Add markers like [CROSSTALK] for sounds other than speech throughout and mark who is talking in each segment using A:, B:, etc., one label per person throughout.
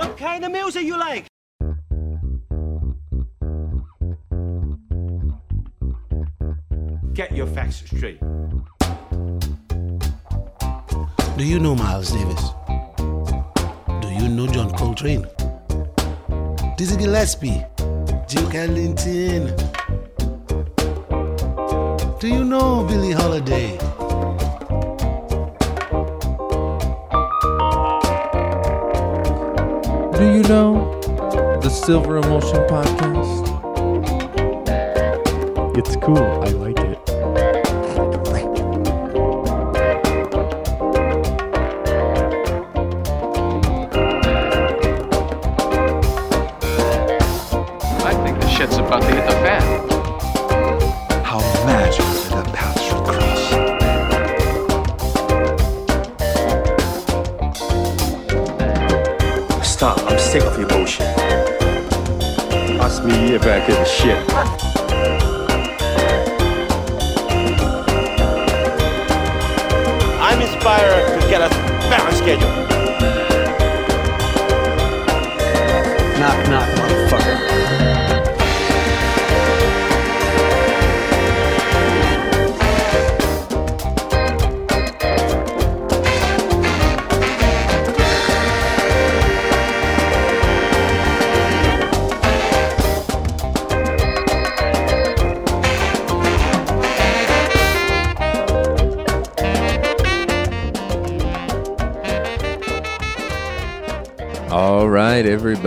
A: What kind of music you like? Get your facts straight.
B: Do you know Miles Davis? Do you know John Coltrane? Dizzy Gillespie? Duke Ellington? Do you know Billie Holiday?
C: You know the Silver Emulsion podcast? It's cool. I like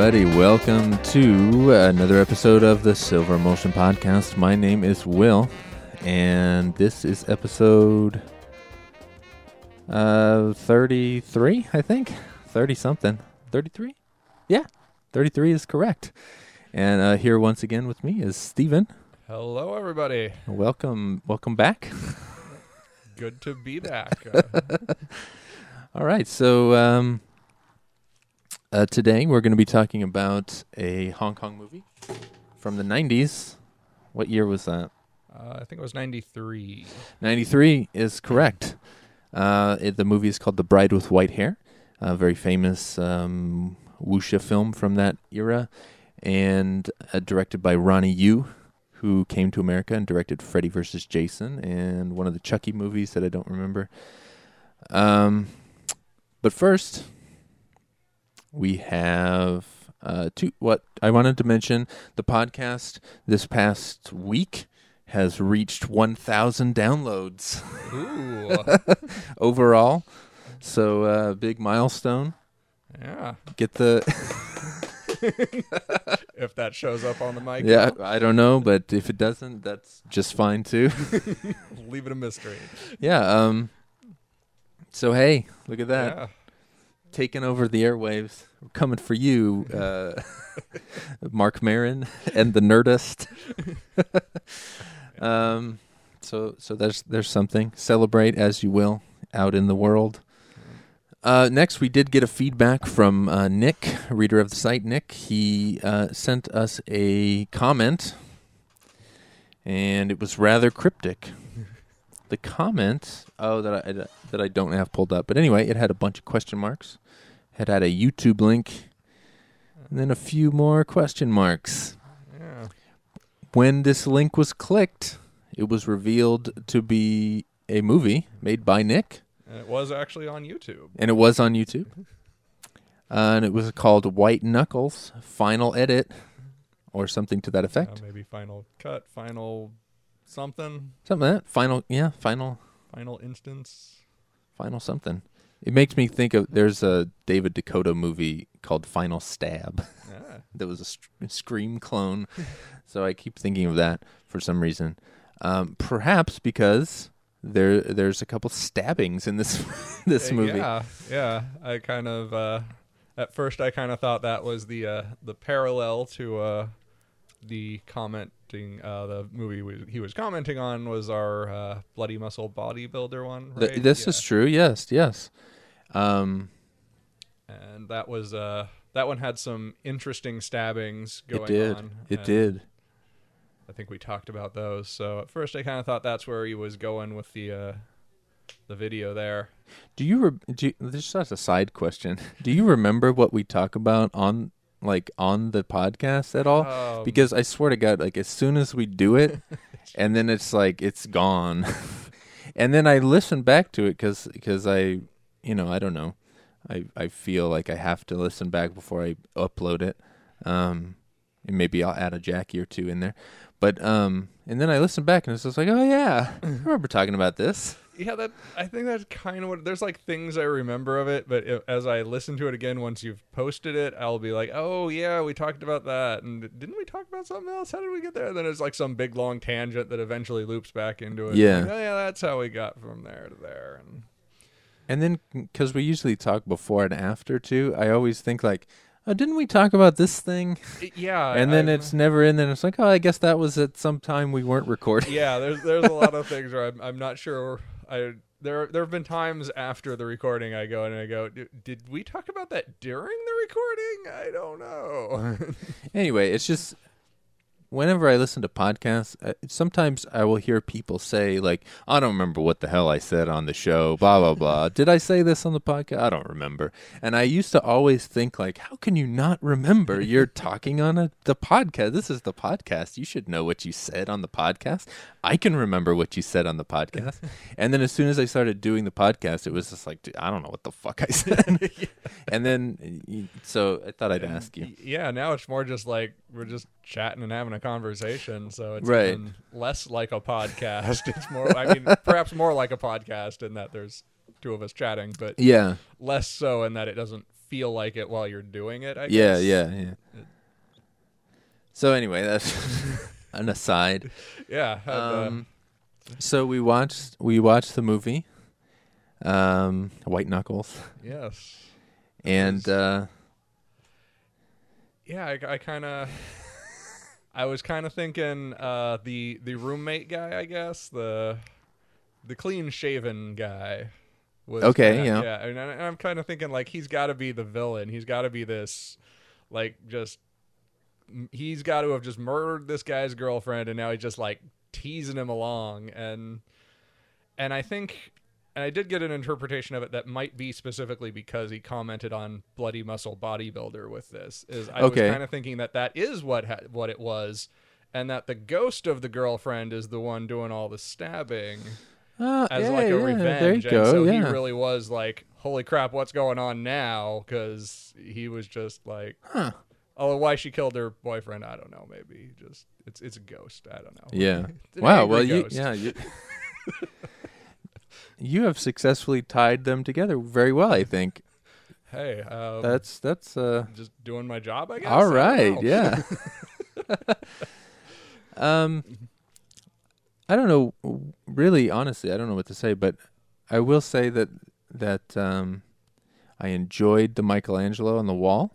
C: everybody, welcome to another episode of the Silver Emulsion podcast. My name is Will, and this is episode uh 33, I think. 30 something. 33? Yeah. 33 is correct. And uh, here once again with me is Steven.
D: Hello, everybody.
C: Welcome welcome back.
D: Good to be back. [LAUGHS] Uh,
C: All right, so um, uh, today we're going to be talking about a Hong Kong movie from the 90s. What year was that?
D: uh, I think it was 93.
C: 93 is correct. Uh, it, the movie is called The Bride with White Hair, a very famous um, wuxia film from that era, and uh, directed by Ronnie Yu, who came to America and directed Freddy vs. Jason and one of the Chucky movies that I don't remember. Um, but first, we have uh, two. What I wanted to mention: the podcast this past week has reached 1,000 downloads
D: Ooh. [LAUGHS]
C: overall. So uh, big milestone.
D: yeah.
C: Get the [LAUGHS] [LAUGHS]
D: If that shows up on the mic,
C: yeah. I don't know, but if it doesn't, that's just fine too.
D: leave it a mystery.
C: yeah. Um. So hey, look at that.
D: Yeah.
C: Taking over the airwaves. We're coming for you, uh, [LAUGHS] Marc Maron and the Nerdist. [LAUGHS] um, so so there's there's something. Celebrate as you will out in the world. Uh, next, we did get a feedback from uh, Nick, reader of the site. Nick, he uh, sent us a comment, and it was rather cryptic. The comment, oh, that I that I don't have pulled up, but anyway, it had a bunch of question marks. Had had a YouTube link, and then a few more question marks.
D: Yeah.
C: When this link was clicked, it was revealed to be a movie made by Nick,
D: And it was actually on YouTube.
C: and it was on YouTube. [LAUGHS] Uh, and it was called White Knuckles Final Edit, or something to that
D: Uh,
C: effect.
D: maybe final cut, final something,
C: Something like that. Final, yeah, final,
D: final instance.
C: final something. It makes me think of there's a David DeCoteau movie called Final Stab.
D: Yeah. [LAUGHS]
C: that was a sc- scream clone. [LAUGHS] so I keep thinking of that for some reason. Um, perhaps because there there's a couple stabbings in this [LAUGHS] this
D: Uh,
C: movie.
D: Yeah, yeah. I kind of uh, at first I kind of thought that was the uh, the parallel to uh, the commenting uh, the movie we, he was commenting on was our uh, bloody muscle bodybuilder one.
C: Th-
D: Right?
C: this
D: Yeah.
C: is true. Yes, yes. Um,
D: and that was uh, that one had some interesting stabbings going
C: it did.
D: on.
C: It did.
D: I think we talked about those. So at first I kind of thought that's where he was going with the uh, the video there.
C: Do you, re- do you this is just a side question. [LAUGHS] Do you remember what we talk about on like on the podcast at all?
D: Um,
C: because I swear to God, like as soon as we do it, [LAUGHS] and then it's like it's gone, [LAUGHS] and then I listen back to it because because I you know I don't know, I I feel like I have to listen back before I upload it. Um, and maybe I'll add a Jackie or two in there, but um, and then I listen back and it's just like, oh yeah, I [LAUGHS] remember talking about this.
D: Yeah, that I think that's kind of what. There's like things I remember of it, but if, as I listen to it again, once you've posted it, I'll be like, "Oh yeah, we talked about that." And didn't we talk about something else? How did we get there? And then it's like some big long tangent that eventually loops back into it.
C: Yeah.
D: Like, oh yeah, that's how we got from there to there. And
C: And then, because we usually talk before and after too, I always think like, oh, didn't we talk about this thing?
D: yeah, [LAUGHS]
C: and then
D: I-
C: it's never in. Then it's like, oh, I guess that was at some time we weren't recording.
D: yeah. There's there's a lot of [LAUGHS] things where I'm I'm not sure. I there there have been times after the recording I go and I go, "D- did we talk about that during the recording? I don't know. [LAUGHS]
C: Anyway, it's just whenever I listen to podcasts, sometimes I will hear people say like, I don't remember what the hell I said on the show. Blah blah blah. [LAUGHS] Did I say this on the podcast? I don't remember. And I used to always think like, how can you not remember? You're [LAUGHS] talking on a the podcast. This is the podcast. You should know what you said on the podcast. I can remember what you said on the podcast. [LAUGHS] and then as soon as I started doing the podcast, it was just like, I don't know what the fuck I said. and then, so I thought I'd ask you.
D: Yeah, now it's more just like we're just chatting and having a conversation, so it's
C: Right.
D: less like a podcast. it's more, I mean, [LAUGHS] perhaps more like a podcast in that there's two of us chatting, but
C: Yeah.
D: less so in that it doesn't feel like it while you're doing it. I
C: Yeah,
D: guess.
C: yeah, yeah. So anyway, that's [LAUGHS] an aside. [LAUGHS]
D: yeah. uh,
C: Um, so we watched we watched the movie, um, White Knuckles,
D: yes.
C: and uh,
D: Yeah, I, I kind of, I was kind of thinking uh, the the roommate guy, I guess the the clean shaven guy. Was
C: Okay,
D: kinda-
C: yeah.
D: yeah. And, I- and I'm kind of thinking like he's got to be the villain. He's got to be this, like just he's got to have just murdered this guy's girlfriend, and now he's just like teasing him along, and and I think. And I did get an interpretation of it that might be specifically because he commented on bloody muscle bodybuilder with this. Is I
C: Okay.
D: was kind of thinking that that is what ha- what it was, and that the ghost of the girlfriend is the one doing all the stabbing
C: uh,
D: as
C: yeah,
D: like a
C: yeah,
D: revenge.
C: There you
D: and
C: go.
D: so
C: yeah.
D: he really was like, "Holy crap, what's going on now?" Because he was just like,
C: Huh.
D: "Oh, why she killed her boyfriend? I don't know. Maybe just it's it's a ghost. I don't know."
C: yeah. [LAUGHS] Wow. Well, you yeah you. [LAUGHS] [LAUGHS] You have successfully tied them together very well, I think.
D: Hey, um,
C: That's that's uh
D: just doing my job. I guess.
C: All right,
D: I don't
C: right,
D: know.
C: yeah. [LAUGHS] um I don't know really honestly, I don't know what to say, but I will say that that um I enjoyed the Michelangelo on the wall.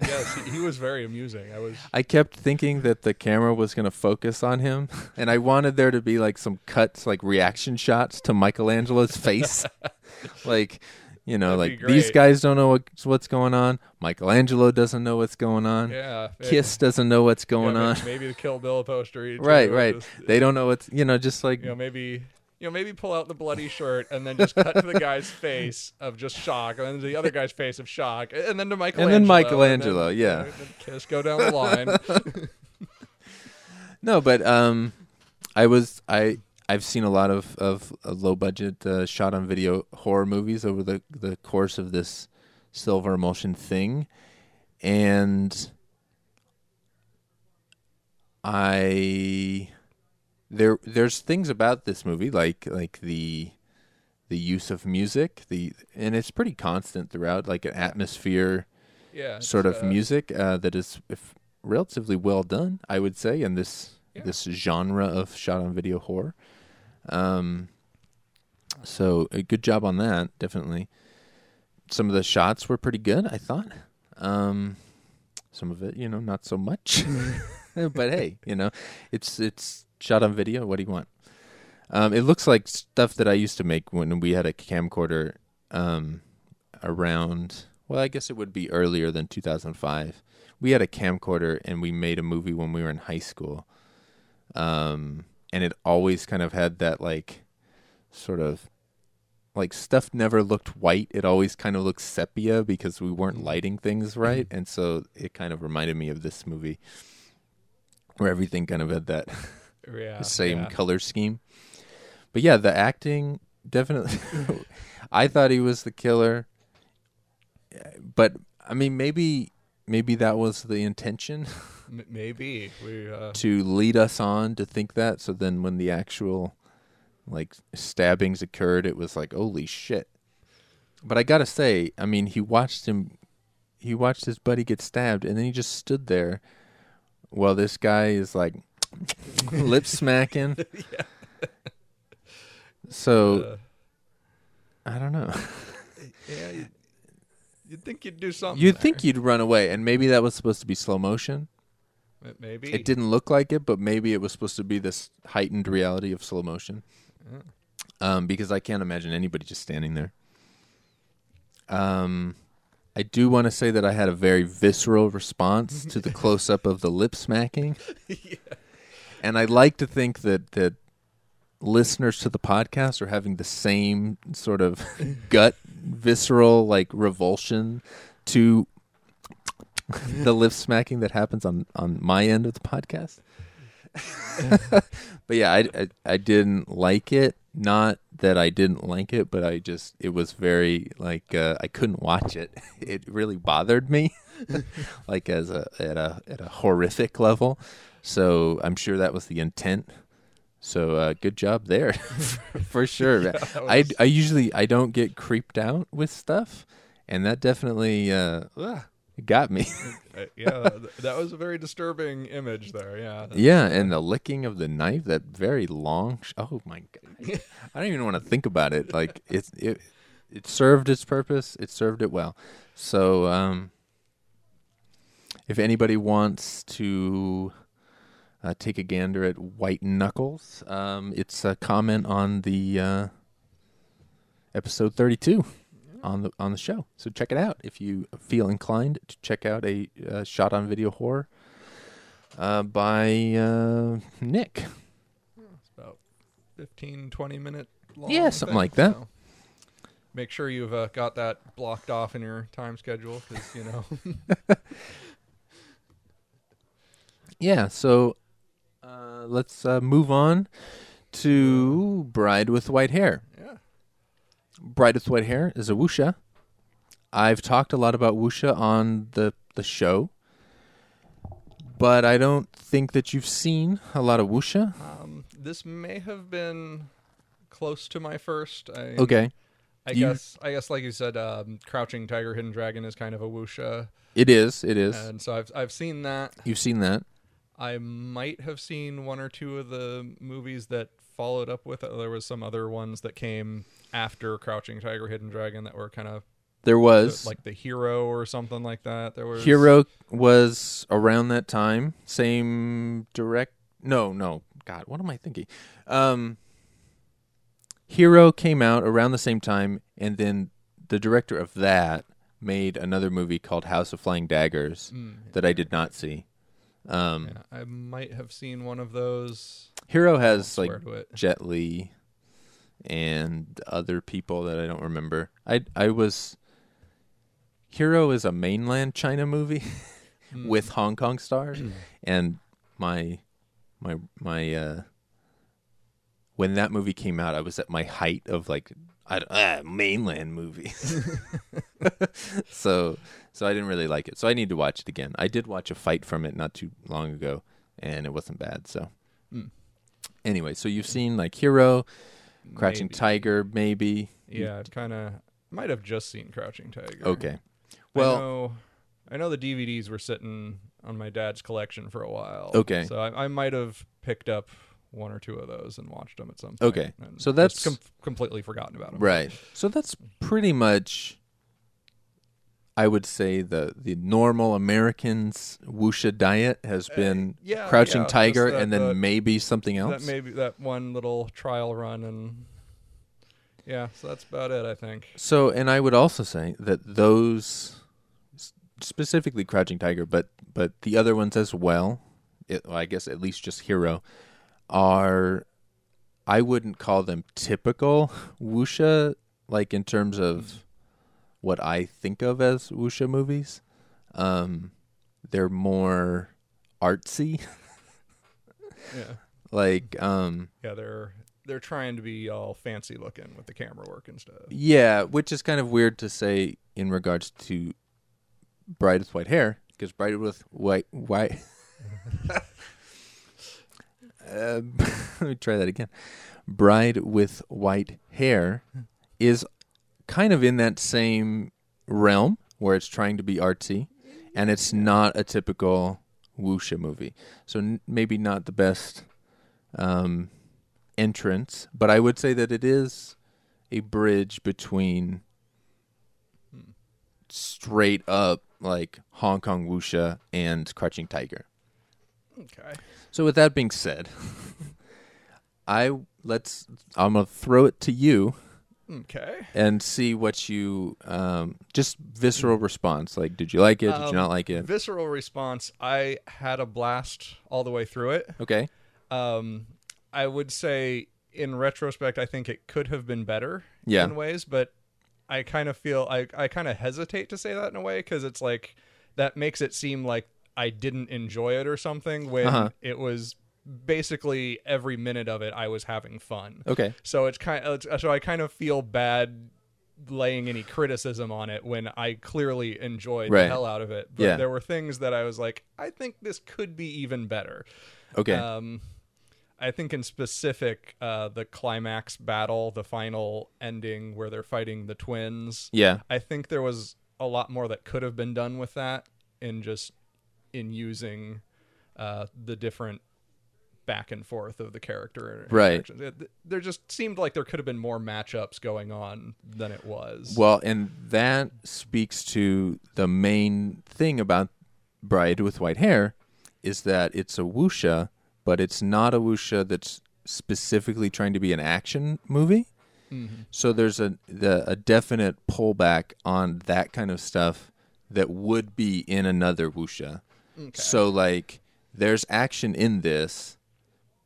D: Yes, he, he was very amusing. I was.
C: I kept thinking that the camera was going to focus on him, [LAUGHS] and I wanted there to be like some cuts, like reaction shots to Michelangelo's face. [LAUGHS] like, you know,
D: That'd
C: like these guys don't know what's, what's going on. Michelangelo doesn't know what's going on.
D: Yeah.
C: Kiss doesn't know what's
D: yeah,
C: going
D: may-
C: on.
D: Maybe the Kill Bill poster. [LAUGHS]
C: Right, right.
D: just-
C: They uh, don't know what's, you know, just like,
D: you know, maybe you know, maybe pull out the bloody shirt and then just cut to the guy's [LAUGHS] face of just shock, and then the other guy's face of shock, and then to Michelangelo.
C: And
D: then
C: Michelangelo,
D: then, yeah. then kiss go down the line. [LAUGHS]
C: no, but um, I was, I, I've seen a lot of of low budget uh, shot on video horror movies over the the course of this silver emulsion thing, and I there there's things about this movie like like the the use of music the and it's pretty constant throughout like an atmosphere
D: yeah,
C: sort of
D: uh,
C: music uh, that is if relatively well done, I would say, in this
D: Yeah.
C: this genre of shot on video horror. Um, so a good job on that, definitely. Some of the shots were pretty good, I thought. Um, some of it, you know, not so much. [LAUGHS] but hey, you know, it's it's shot on video. What do you want? Um, it looks like stuff that I used to make when we had a camcorder um, around. Well, I guess it would be earlier than 2005. We had a camcorder and we made a movie when we were in high school. Um, and it always kind of had that like sort of like stuff never looked white. It always kind of looked sepia because we weren't lighting things right, and so it kind of reminded me of this movie where everything kind of had that [LAUGHS]
D: Yeah,
C: same
D: yeah.
C: color scheme. But yeah, the acting definitely. [LAUGHS] [LAUGHS] I thought he was the killer, but I mean, maybe maybe that was the intention [LAUGHS]
D: maybe we. Uh,
C: to lead us on to think that. So then, when the actual like stabbings occurred, it was like, holy shit. But I gotta say, I mean, he watched him. He watched his buddy get stabbed, and then he just stood there while this guy is like lip smacking. [LAUGHS] So
D: uh,
C: I don't know.
D: yeah, you'd, you'd think you'd do something.
C: You'd
D: there.
C: think you'd run away, and maybe that was supposed to be slow motion.
D: Maybe
C: It didn't look like it, but maybe it was supposed to be this heightened reality of slow motion. Um, because I can't imagine anybody just standing there. Um, I do want to say that I had a very visceral response to the [LAUGHS] close up of the lip smacking, [LAUGHS] and I like to think that that listeners to the podcast are having the same sort of [LAUGHS] gut visceral like revulsion to [LAUGHS] the lip smacking that happens on on my end of the podcast. [LAUGHS] but yeah, I, I I didn't like it. Not that I didn't like it, but I just it was very like uh, I couldn't watch it. It really bothered me, [LAUGHS] like as a at a at a horrific level. So I'm sure that was the intent. So uh, good job there, [LAUGHS] for sure. [LAUGHS] I I usually I don't get creeped out with stuff, and that definitely uh, got me.
D: Uh, yeah, that was a very disturbing image there. Yeah.
C: Yeah, and the licking of the knife, that very long. Sh- oh my god, I don't even want to think about it. Like it's it, it served its purpose. It served it well. So, um, if anybody wants to uh, take a gander at White Knuckles, um, it's a comment on the uh, episode thirty-two on the on the show. So check it out if you feel inclined to check out a uh, shot on video horror uh, by uh, Nick.
D: about 15, 20 minute long.
C: Yeah, something
D: thing,
C: like that.
D: so Make sure you've uh, got that blocked off in your time schedule because, you know. [LAUGHS] [LAUGHS]
C: Yeah, so uh, let's uh, move on to Bride with White Hair.
D: yeah.
C: Bride with White Hair is a wuxia. I've talked a lot about wuxia on the the show, but I don't think that you've seen a lot of wuxia.
D: Um, this may have been close to my first. I,
C: Okay,
D: I
C: You-
D: guess, I guess, like you said, um, Crouching Tiger, Hidden Dragon is kind of a wuxia.
C: it is. It is.
D: And so I've, I've seen that.
C: You've seen that.
D: I might have seen one or two of the movies that followed up with it. There was some other ones that came after Crouching Tiger, Hidden Dragon that were kind of
C: There was
D: like the hero or something like that. There was
C: Hero was around that time. Same direct. No, no. God, what am I thinking? Um, Hero came out around the same time, and then the director of that made another movie called House of Flying Daggers
D: Mm,
C: that I did not see. Um,
D: yeah, I might have seen one of those.
C: Hero has like. Jet Li and other people that I don't remember. I I was Hero is a mainland China movie [LAUGHS]
D: Hmm.
C: with Hong Kong stars [CLEARS THROAT] and my my my uh when that movie came out I was at my height of like I ah, mainland movies. [LAUGHS] [LAUGHS] so so I didn't really like it. So I need to watch it again. I did watch a fight from it not too long ago and it wasn't bad. So
D: Mm.
C: anyway, so you've seen like Hero, Crouching
D: Maybe.
C: Tiger, maybe.
D: Yeah, kind of. Might have just seen Crouching Tiger.
C: Okay.
D: I
C: Well,
D: know, I know the DVDs were sitting on my dad's collection for a while.
C: Okay.
D: So I, I might have picked up one or two of those and watched them at some point.
C: Okay. So that's-
D: com- completely forgotten about them.
C: right. So that's pretty much I would say the the normal Americans wuxia diet has been
D: Uh, yeah,
C: Crouching
D: yeah,
C: Tiger
D: that-
C: and then
D: that-
C: maybe something else.
D: That maybe that one little trial run and yeah, so that's about it. I think.
C: So, and I would also say that those, specifically Crouching Tiger, but but the other ones as well, it, well, I guess at least just Hero, are, I wouldn't call them typical wuxia like in terms of what I think of as wuxia movies. Um, they're more artsy. [LAUGHS]
D: Yeah.
C: like, um,
D: Yeah, they're they're trying to be all fancy looking with the camera work and stuff.
C: yeah, which is kind of weird to say in regards to Bride with White Hair, because Bride with White White. [LAUGHS] uh, [LAUGHS] let me try that again. Bride with White Hair is kind of in that same realm where it's trying to be artsy, and it's not a typical wuxia movie. So n- maybe not the best um, entrance, but I would say that it is a bridge between straight up like Hong Kong wuxia and Crouching Tiger.
D: Okay.
C: So with that being said, [LAUGHS] I let's I'm gonna throw it to you
D: Okay.
C: and see what you um just visceral response. Like, did you like it? Did you
D: Um,
C: not like it?
D: Visceral response. I had a blast all the way through it.
C: Okay.
D: Um, I would say, in retrospect, I think it could have been better
C: Yeah.
D: in ways, but I kind of feel I I kind of hesitate to say that in a way because it's like that makes it seem like I didn't enjoy it or something when
C: Uh-huh.
D: it was basically every minute of it I was having fun.
C: Okay.
D: So it's kind of so I kind of feel bad laying any criticism on it when I clearly enjoyed
C: Right.
D: the hell out of it. But
C: Yeah.
D: there were things that I was like, I think this could be even better.
C: Okay.
D: Um, I think in specific, uh, the climax battle, the final ending where they're fighting the twins.
C: yeah.
D: I think there was a lot more that could have been done with that in just in using uh, the different back and forth of the character
C: Right.
D: It, there just seemed like there could have been more matchups going on than it was.
C: Well, and that speaks to the main thing about Bride with White Hair is that it's a wuxia, but it's not a wuxia that's specifically trying to be an action movie. Mm-hmm. So there's a the, a definite pullback on that kind of stuff that would be in another wuxia. So like there's action in this,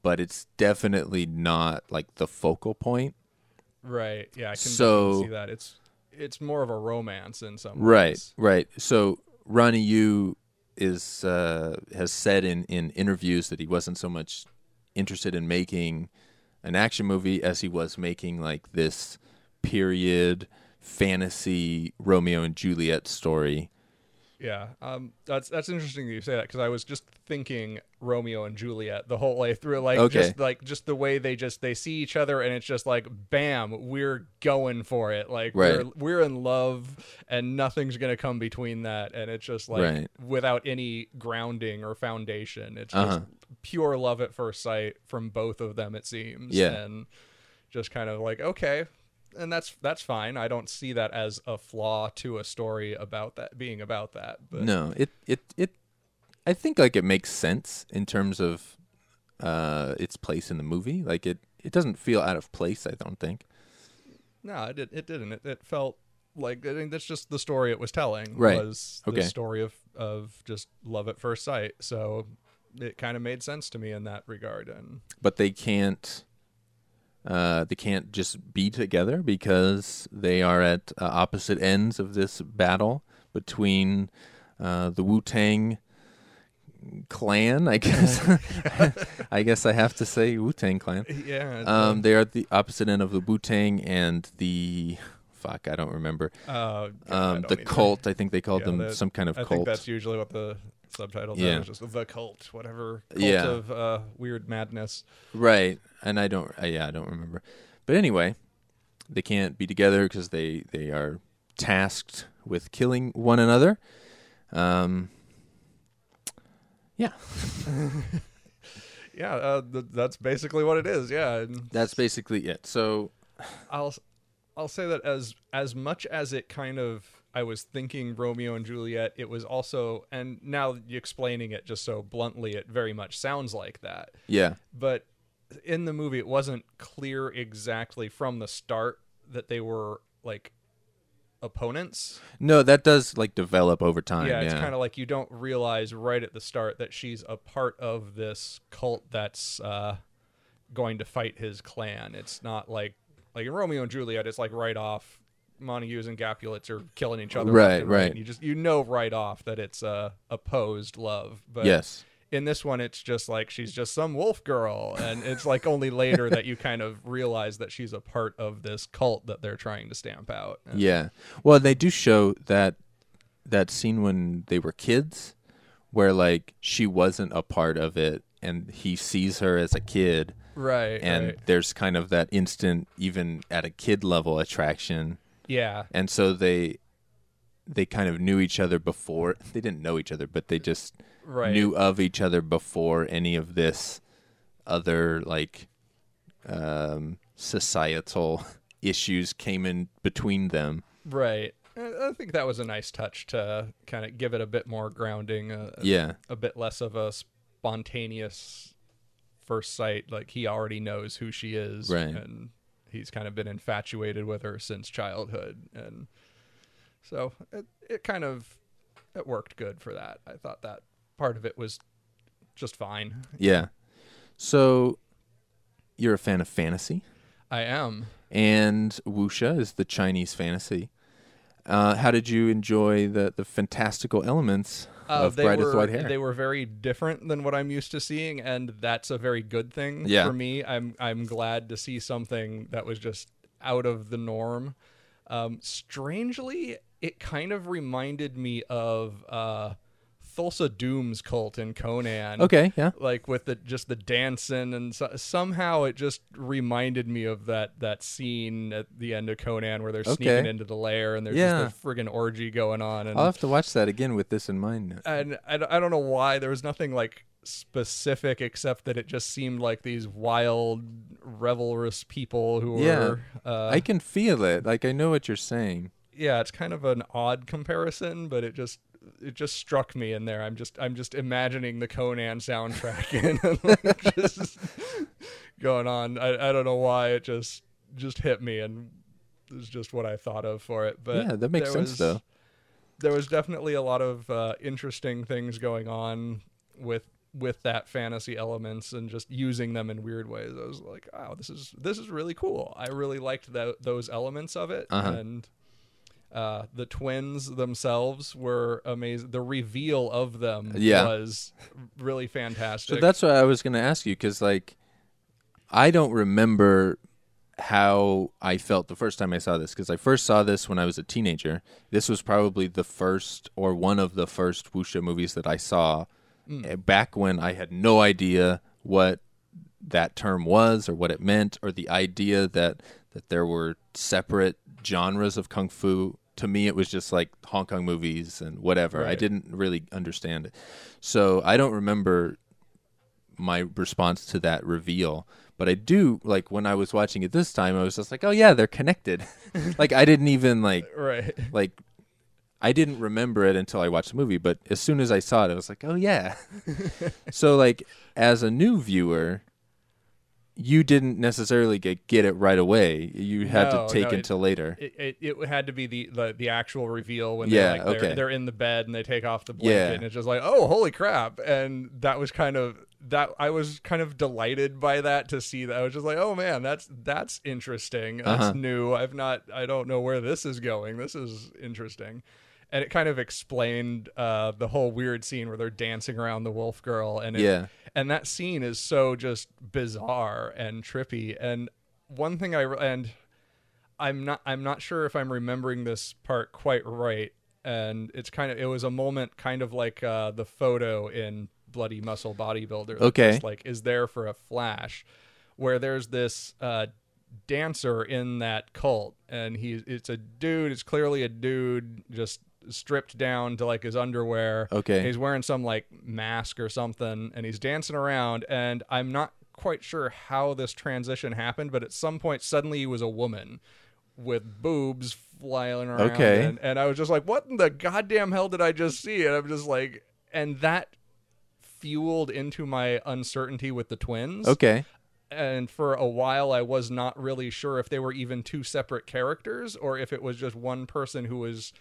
C: but it's definitely not like the focal point.
D: right? Yeah, I can
C: So-
D: see that. It's it's more of a romance in some
C: Right,
D: ways.
C: right. So Ronnie Yu is uh, has said in in interviews that he wasn't so much interested in making an action movie as he was making like this period fantasy Romeo and Juliet story.
D: Yeah, um, that's that's interesting that you say that because I was just thinking Romeo and Juliet the whole way through, like
C: Okay.
D: just like just the way they just they see each other and it's just like bam, we're going for it, like
C: Right.
D: we're we're in love and nothing's gonna come between that, and it's just like
C: Right.
D: without any grounding or foundation, it's
C: Uh-huh.
D: just pure love at first sight from both of them. It seems,
C: Yeah.
D: and just kind of like okay and that's that's fine i don't see that as a flaw to a story about that being about that but
C: No, it it it. I think like it makes sense in terms of uh, its place in the movie. Like it it doesn't feel out of place. I don't think.
D: no it, did, it didn't it, it felt like i think that's just the story it was telling
C: Right.
D: was the story of of just love at first sight so it kind of made sense to me in that regard and
C: but they can't uh, they can't just be together because they are at uh, opposite ends of this battle between uh, the Wu Tang clan. I guess [LAUGHS] I guess I have to say Wu Tang clan.
D: yeah
C: Um, they are at the opposite end of the Wu Tang and the fuck. I don't remember.
D: uh, God, I
C: Um,
D: don't
C: the
D: either.
C: cult. I think they called
D: Yeah,
C: them
D: that-
C: some kind of
D: I
C: cult.
D: think that's usually what the subtitles
C: Yeah.
D: It's just the cult, whatever cult
C: Yeah.
D: of uh, weird madness.
C: Right, and I don't. Uh, yeah, I don't remember. But anyway, they can't be together because they they are tasked with killing one another. Um. Yeah, [LAUGHS]
D: Yeah, uh, th- that's basically what it is. Yeah, and
C: that's basically it. So
D: I'll I'll say that as as much as it kind of I was thinking Romeo and Juliet, it was also and now you explaining it just so bluntly, it very much sounds like that.
C: yeah,
D: But in the movie, it wasn't clear exactly from the start that they were like opponents.
C: no, that does like develop over time.
D: yeah,
C: Yeah,
D: it's kind of like you don't realize right at the start that she's a part of this cult that's uh, going to fight his clan. It's not like like in Romeo and Juliet, it's like right off. Montagues and Capulets are killing each other,
C: Right,
D: and
C: right.
D: You just you know right off that it's a opposed love. But
C: yes.
D: in this one it's just like she's just some wolf girl and it's like only later that you kind of realize that she's a part of this cult that they're trying to stamp out And-
C: Yeah. Well, they do show that that scene when they were kids where like she wasn't a part of it and he sees her as a kid
D: right
C: and
D: right.
C: there's kind of that instant even at a kid level attraction
D: yeah
C: and so they they kind of knew each other before [LAUGHS] they didn't know each other but they just
D: right
C: knew of each other before any of this other like um societal [LAUGHS] issues came in between them
D: right I think that was a nice touch to kind of give it a bit more grounding, uh,
C: yeah
D: a bit less of a spontaneous first sight. Like he already knows who she is,
C: Right.
D: and he's kind of been infatuated with her since childhood, and so it, it kind of it worked good for that. I thought that part of it was just fine.
C: yeah so you're a fan of fantasy
D: I am.
C: and wuxia is the chinese fantasy uh, how did you enjoy the, the fantastical elements
D: Uh,
C: of Bride
D: were
C: White Hair?
D: they were very different than what I'm used to seeing, and that's a very good thing
C: Yeah.
D: for me. I'm I'm glad to see something that was just out of the norm. Um, strangely, it kind of reminded me of uh, Thulsa Doom's cult in Conan.
C: okay, yeah.
D: Like with the just the dancing and so, somehow it just reminded me of that that scene at the end of Conan where they're sneaking
C: Okay.
D: into the lair and there's
C: Yeah.
D: just a friggin' orgy going on and
C: I'll have to watch that again with this in mind.
D: and I, don't- I don't know why there was nothing like specific except that it just seemed like these wild revelrous people who
C: Yeah.
D: were uh,
C: I can feel it. Like I know what you're saying.
D: yeah it's kind of an odd comparison but it just it just struck me in there i'm just i'm just imagining the conan soundtrack [LAUGHS] and like, just going on I, I don't know why it just just hit me and it's just what i thought of for it but
C: Yeah, that makes sense,
D: was-
C: though.
D: there was definitely a lot of uh, interesting things going on with with that fantasy elements and just using them in weird ways. I was like, wow, this is this is really cool. I really liked tho- those elements of it,
C: Uh-huh.
D: and uh, the twins themselves were amazing. The reveal of them
C: Yeah.
D: was really fantastic.
C: So that's what I was going to ask you because, like, I don't remember how I felt the first time I saw this because I first saw this when I was a teenager. This was probably the first or one of the first wuxia movies that I saw uh, back when I had no idea what that term was or what it meant or the idea that that there were separate genres of kung fu to me it was just like hong kong movies and whatever i didn't really understand it so i don't remember my response to that reveal but i do like when i was watching it this time i was just like oh yeah they're connected [LAUGHS] like i didn't even like
D: right.
C: like I didn't remember it until I watched the movie, but as soon as I saw it, I was like, "Oh yeah." [LAUGHS] so like as a new viewer, you didn't necessarily get get it right away. You had
D: No,
C: to take
D: no,
C: it until later.
D: It, it, it had to be the, the, the actual reveal when
C: Yeah,
D: they're, like, they're,
C: okay.
D: they're in the bed and they take off the blanket
C: Yeah.
D: and it's just like oh holy crap and that was kind of that I was kind of delighted by that to see that I was just like oh man that's that's interesting that's
C: Uh-huh.
D: new I've not I don't know where this is going this is interesting and it kind of explained uh, the whole weird scene where they're dancing around the wolf girl and it,
C: Yeah.
D: And that scene is so just bizarre and trippy. And one thing i and i'm not i'm not sure if i'm remembering this part quite right. And it's kind of it was a moment kind of like uh, the photo in bloody muscle bodybuilder.
C: Okay.
D: just, like is there for a flash where there's this uh, dancer in that cult. And he's it's a dude it's clearly a dude just stripped down to like his underwear
C: Okay.
D: he's wearing some like mask or something and he's dancing around and i'm not quite sure how this transition happened but at some point suddenly he was a woman with boobs flying around
C: Okay.
D: and, and i was just like what in the goddamn hell did i just see and i'm just like and that fueled into my uncertainty with the twins
C: Okay.
D: and for a while I was not really sure if they were even two separate characters or if it was just one person who was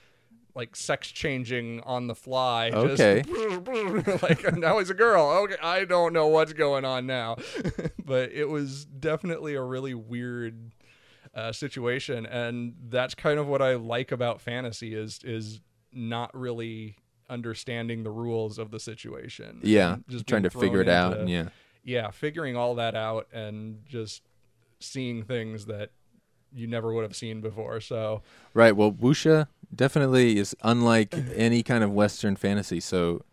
D: like sex changing on the fly. just-
C: Okay. [LAUGHS]
D: like now he's a girl. Okay, I don't know what's going on now, [LAUGHS] but it was definitely a really weird uh, situation, and that's kind of what I like about fantasy is is not really understanding the rules of the situation.
C: Yeah,
D: just
C: trying to figure it out.
D: into-
C: yeah,
D: yeah, figuring all that out and just seeing things that you never would have seen before. So
C: right. Well, wuxia definitely is unlike [LAUGHS] any kind of Western fantasy. So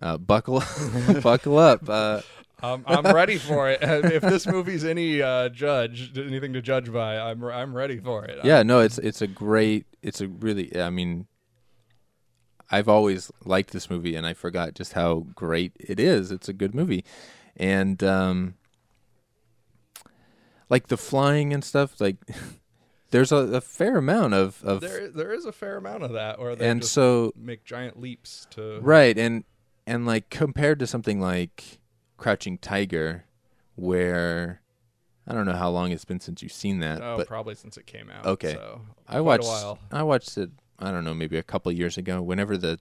C: uh, buckle, [LAUGHS] buckle up. Uh,
D: I'm I'm ready for it. [LAUGHS] If this movie's any uh, judge, anything to judge by, I'm I'm ready for it.
C: yeah, no, it's it's a great. It's a really. I mean, I've always liked this movie, and I forgot just how great it is. It's a good movie, and um, like the flying and stuff. Like, there's a, a fair amount of of
D: there there is a fair amount of that, where they
C: and so
D: make giant leaps to
C: right and and like compared to something like Crouching Tiger, where I don't know how long it's been since you've seen that,
D: Oh,
C: but
D: probably since it came out.
C: Okay.
D: so
C: I watched. I watched it I don't know maybe a couple years ago whenever the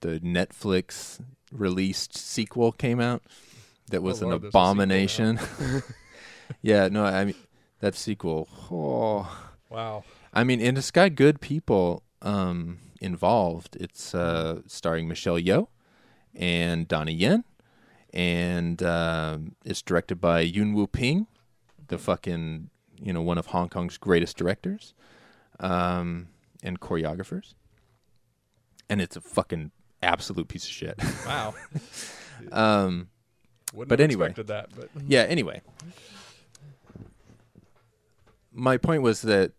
C: the Netflix released sequel came out that was
D: Oh,
C: an
D: Lord, there's a sequel now.
C: abomination. [LAUGHS] yeah, no, I mean that sequel. Oh,
D: Wow.
C: I mean, and it's got good people um, involved. It's uh, starring Michelle Yeoh and Donnie Yen, and um, it's directed by Yuen Woo Ping, the fucking you know one of Hong Kong's greatest directors um, and choreographers, and it's a fucking absolute piece of shit.
D: Wow. [LAUGHS]
C: um,
D: Wouldn't
C: But anyway.
D: that. But
C: yeah. Anyway, my point was that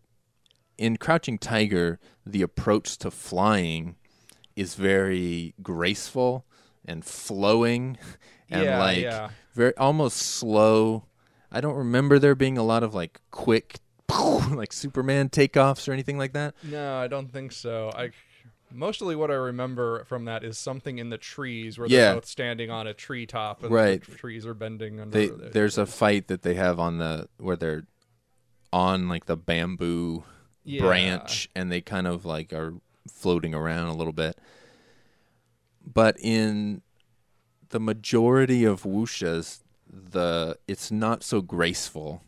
C: in Crouching Tiger, the approach to flying is very graceful and flowing, [LAUGHS] and
D: Yeah,
C: like
D: yeah.
C: very almost slow. I don't remember there being a lot of like quick, [LAUGHS] like Superman takeoffs or anything like that.
D: No, I don't think so. I mostly what I remember from that is something in the trees where
C: Yeah.
D: they're both standing on a treetop and
C: Right.
D: the trees are bending under.
C: They
D: the-
C: there's a fight that they have on the where they're on like the bamboo
D: Yeah.
C: branch and they kind of like are floating around a little bit. But in the majority of wuxias, the it's not so graceful.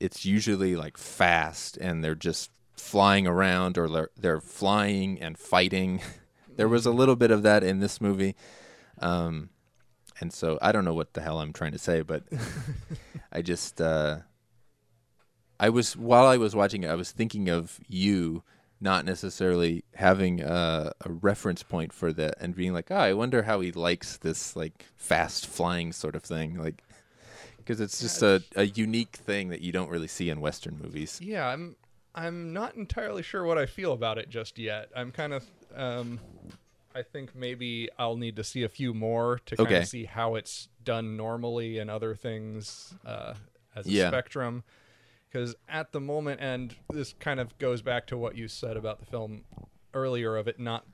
C: It's usually like fast and they're just flying around or they're, they're flying and fighting. [LAUGHS] there was a little bit of that in this movie. Um, and so I don't know what the hell I'm trying to say, but [LAUGHS] I just uh, I was while I was watching it, I was thinking of you, not necessarily having a, a reference point for that, and being like, oh, I wonder how he likes this like fast flying sort of thing, like because it's just a, a unique thing that you don't really see in Western movies.
D: Yeah, I'm. I'm not entirely sure what I feel about it just yet. I'm kind of. Um, I think maybe I'll need to see a few more to kind
C: Okay.
D: of see how it's done normally and other things uh, as a
C: Yeah.
D: spectrum. Because at the moment, and this kind of goes back to what you said about the film earlier of it not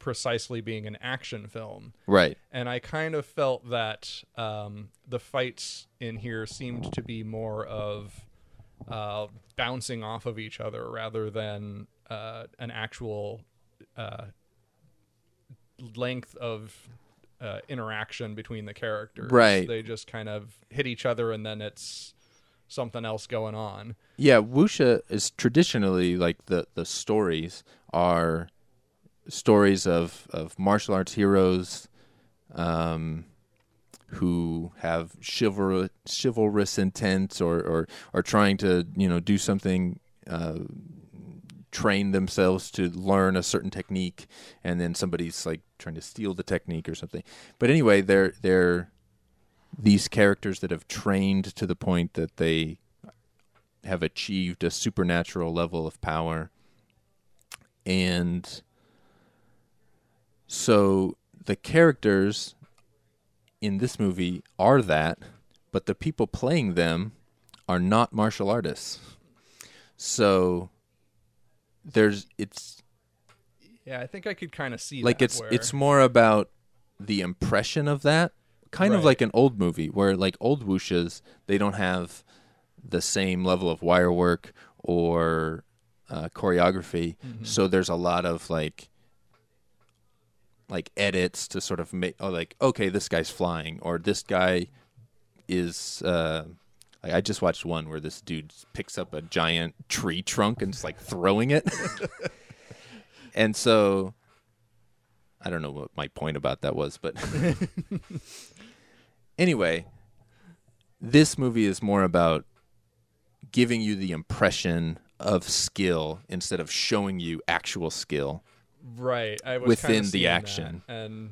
D: precisely being an action film
C: Right.
D: and I kind of felt that um, the fights in here seemed to be more of uh, bouncing off of each other rather than uh, an actual uh, length of uh, interaction between the characters.
C: Right.
D: They just kind of hit each other, and then it's something else going on.
C: Yeah, wuxia is traditionally like the the stories are stories of of martial arts heroes um who have chivalrous chivalrous intent or or are trying to, you know, do something uh train themselves to learn a certain technique and then somebody's like trying to steal the technique or something. But anyway, they're they're these characters that have trained to the point that they have achieved a supernatural level of power. And so the characters in this movie are that, but the people playing them are not martial artists. So there's it's
D: Yeah, I think I could kind of see
C: like
D: that
C: it's
D: where-
C: it's more about the impression of that kind of like an old movie where like old wuxias they don't have the same level of wire work or uh, choreography
D: Mm-hmm.
C: so there's a lot of like like edits to sort of make oh like okay this guy's flying or this guy is uh Like, I just watched one where this dude picks up a giant tree trunk and just like throwing it. [LAUGHS] and so I don't know what my point about that was, but [LAUGHS] [LAUGHS] anyway, this movie is more about giving you the impression of skill instead of showing you actual skill.
D: right I was
C: within the
D: seeing that,
C: action.
D: and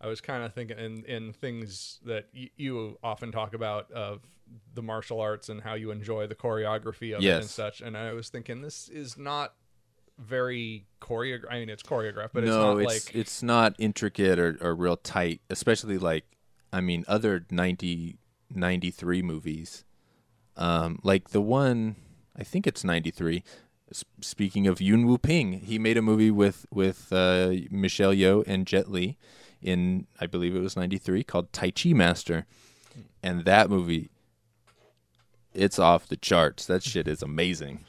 D: I was kind of thinking in in things that y- you often talk about of the martial arts and how you enjoy the choreography of it and such and I was thinking this is not very choreographed I mean it's choreographed but
C: no,
D: it's not
C: it's
D: like
C: it's not intricate or, or real tight, especially like I mean other 90, 93 movies. Um, like the one I think it's 93. S- Speaking of Yuen Woo-ping, he made a movie with with uh, Michelle Yeoh and Jet Li in I believe it was 93 called Tai Chi Master. And that movie it's off the charts. That shit is amazing.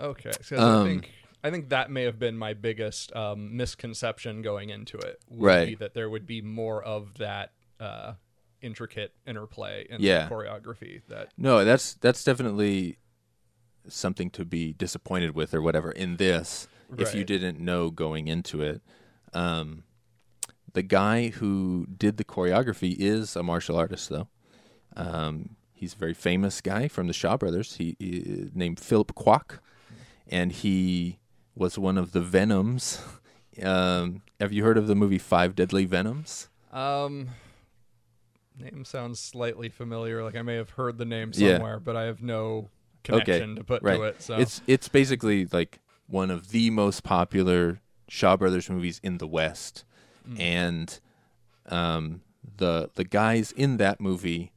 D: Okay, because
C: Um,
D: I think I think that may have been my biggest um, misconception going into it. Would Be
C: Right.
D: that there would be more of that uh, intricate interplay in
C: Yeah.
D: the choreography. That
C: No, that's that's definitely something to be disappointed with or whatever in this if you didn't know going into it. Um, the guy who did the choreography is a martial artist, though. Um, he's a very famous guy from the Shaw Brothers. He, he named Philip Kwok, and he was one of the Venoms. [LAUGHS] Um, have you heard of the movie Five Deadly Venoms?
D: um, name sounds slightly familiar. Like I may have heard the name
C: Yeah.
D: somewhere, but I have no connection to put
C: right.
D: to it. So
C: It's it's basically like one of the most popular Shaw Brothers movies in the West, and um, the the guys in that movie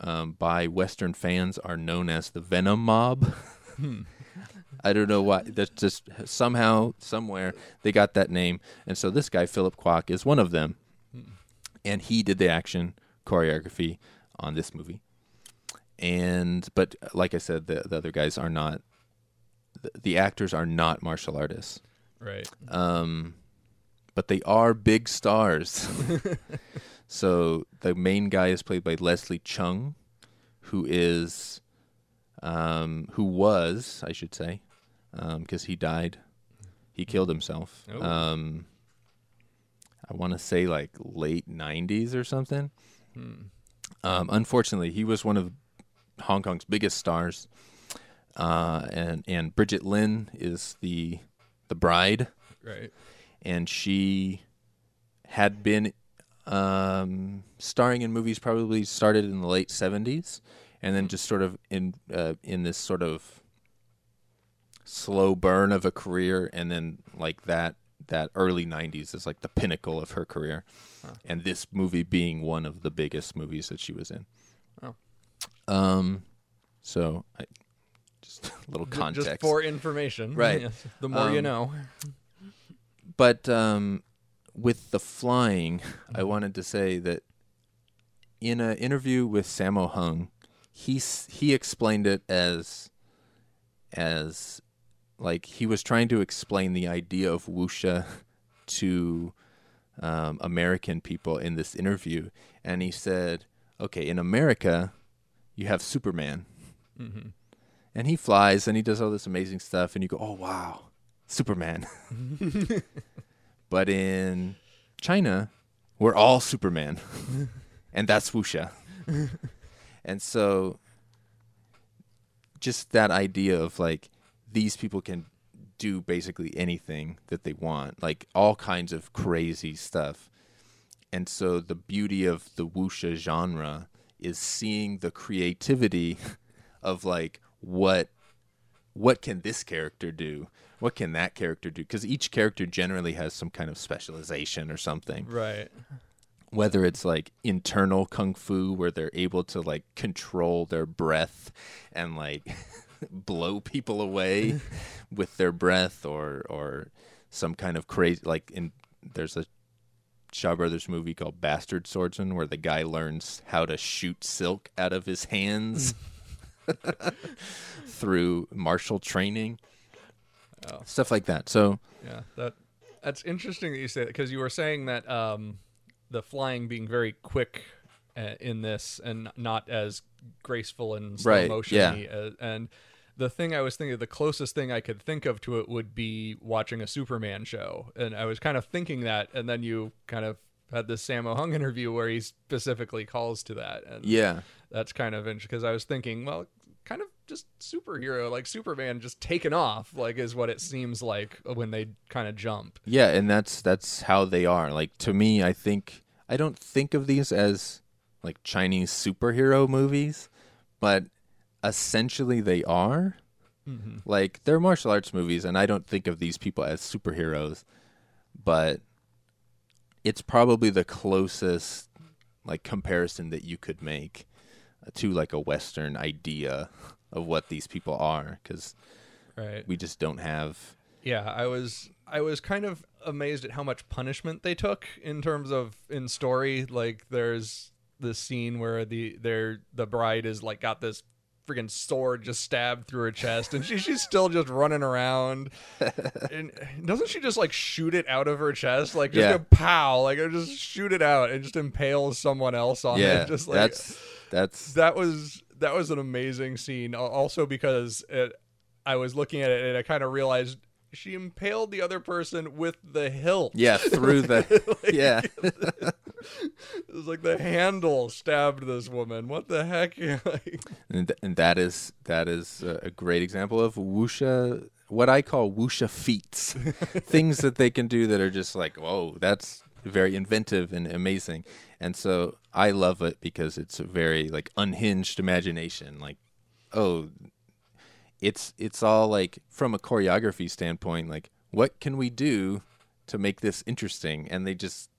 C: um, by Western fans are known as the Venom Mob. [LAUGHS] I don't know why. That's just somehow, somewhere they got that name, and so this guy Philip Kwok is one of them, and he did the action choreography on this movie. And but like I said, the, the other guys are not. The, the actors are not martial artists,
D: right.
C: um, but they are big stars. [LAUGHS] so the main guy is played by Leslie Cheung, who is, um, who was, I should say, because he died, he killed himself.
D: Oh.
C: Um, I want to say like late '90s or something. Um, unfortunately, he was one of Hong Kong's biggest stars, uh, and and Bridget Lin is the the bride,
D: Right.
C: and she had been um, starring in movies. Probably started in the late '70s, and then just sort of in uh, in this sort of slow burn of a career, and then like that that early '90s is like the pinnacle of her career, and this movie being one of the biggest movies that she was in.
D: Oh.
C: Um, so I just [LAUGHS] a little context.
D: Just for information.
C: Right.
D: Yes. [LAUGHS] The more you
C: Um,
D: know.
C: but um, with the flying, I wanted to say that in an interview with Sammo Hung, he he explained it as as like he was trying to explain the idea of wuxia to um, American people in this interview, and he said, "Okay, in America, you have Superman, and he flies and he does all this amazing stuff, and you go, oh wow, Superman." [LAUGHS] But in China, we're all Superman, [LAUGHS] and that's wuxia. [LAUGHS] and so, just that idea of like these people can do basically anything that they want, like all kinds of crazy stuff. And so, the beauty of the wuxia genre is seeing the creativity [LAUGHS] of like what what can this character do? What can that character do? Because each character generally has some kind of specialization or something.
D: Right.
C: Whether it's like internal kung fu, where they're able to like control their breath and like [LAUGHS] [LAUGHS] blow people away with their breath, or or some kind of crazy like in there's a Shaw Brothers movie called Bastard Swordsman, where the guy learns how to shoot silk out of his hands [LAUGHS] through martial training,
D: Oh.
C: stuff like that. So
D: Yeah, that that's interesting that you say that because you were saying that um, the flying being very quick in this, and not as graceful and slow
C: Right,
D: motion.
C: yeah.
D: Uh, and the thing I was thinking, the closest thing I could think of to it would be watching a Superman show, and I was kind of thinking that, and then you kind of had this Sammo Hung interview where he specifically calls to that, and
C: Yeah.
D: that's kind of interesting because I was thinking, well, kind of just superhero, like Superman just taken off, like is what it seems like when they kind of jump.
C: Yeah, and that's that's how they are. Like to me, I think I don't think of these as like Chinese superhero movies, but essentially they are. Mm-hmm. Like they're martial arts movies, and I don't think of these people as superheroes, but it's probably the closest like comparison that you could make uh, to like a Western idea of what these people are, because
D: Right.
C: we just don't have.
D: Yeah, I was I was kind of amazed at how much punishment they took in terms of in story. Like there's this scene where the their the bride is like got this freaking sword just stabbed through her chest and she she's still just running around. [LAUGHS] and doesn't she just like shoot it out of her chest? Like just
C: Yeah.
D: go pow, like uh, just shoot it out and just impale someone else on
C: Yeah,
D: it. [LAUGHS] Just like
C: that's that's
D: that was that was an amazing scene. Also because it, I was looking at it and I kind of realized she impaled the other person with the hilt.
C: Yeah, through the [LAUGHS] yeah. [LAUGHS]
D: It was like the handle stabbed this woman. What the heck? [LAUGHS]
C: And, th- and that is that is a great example of wuxia what I call wuxia feats. [LAUGHS] Things that they can do that are just like, "Whoa, that's very inventive and amazing." And so I love it because it's a very like unhinged imagination. Like, oh, it's it's all like from a choreography standpoint, like what can we do to make this interesting? And they just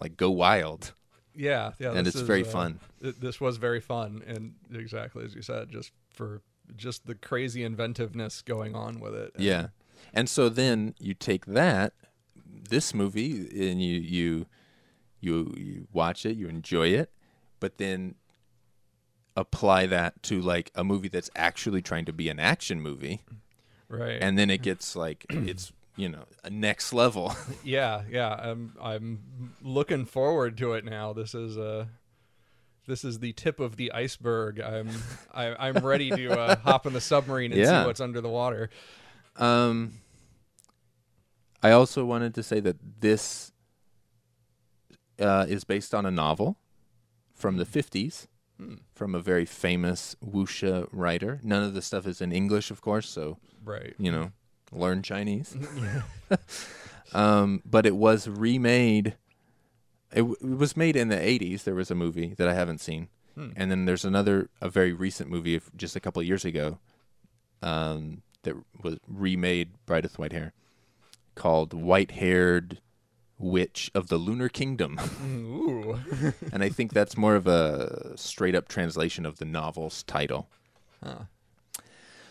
C: like go wild.
D: yeah, yeah.
C: And it's
D: is,
C: very
D: uh,
C: fun.
D: th- this was very fun, and exactly as you said, just for just the crazy inventiveness going on with it. And-
C: Yeah. And so then you take that this movie and you you you you watch it, you enjoy it, but then apply that to like a movie that's actually trying to be an action movie
D: right.
C: and then it gets like it's you know a next level [LAUGHS]
D: Yeah, yeah. I'm I'm looking forward to it now. This is uh this is the tip of the iceberg. I'm I, I'm ready to uh, [LAUGHS] hop in the submarine and
C: Yeah.
D: see what's under the water.
C: um i also wanted to say that this uh, is based on a novel from the 50s from a very famous wuxia writer none of the stuff is in english of course so
D: Right.
C: you know, learn Chinese. [LAUGHS] [LAUGHS] um, but it was remade. It, w- it was made in the '80s. There was a movie that I haven't seen, and then there's another, a very recent movie of just a couple of years ago, um, that was remade with White Hair, called White Haired Witch of the Lunar Kingdom, [LAUGHS]
D: Ooh.
C: and I think that's more of a straight up translation of the novel's title.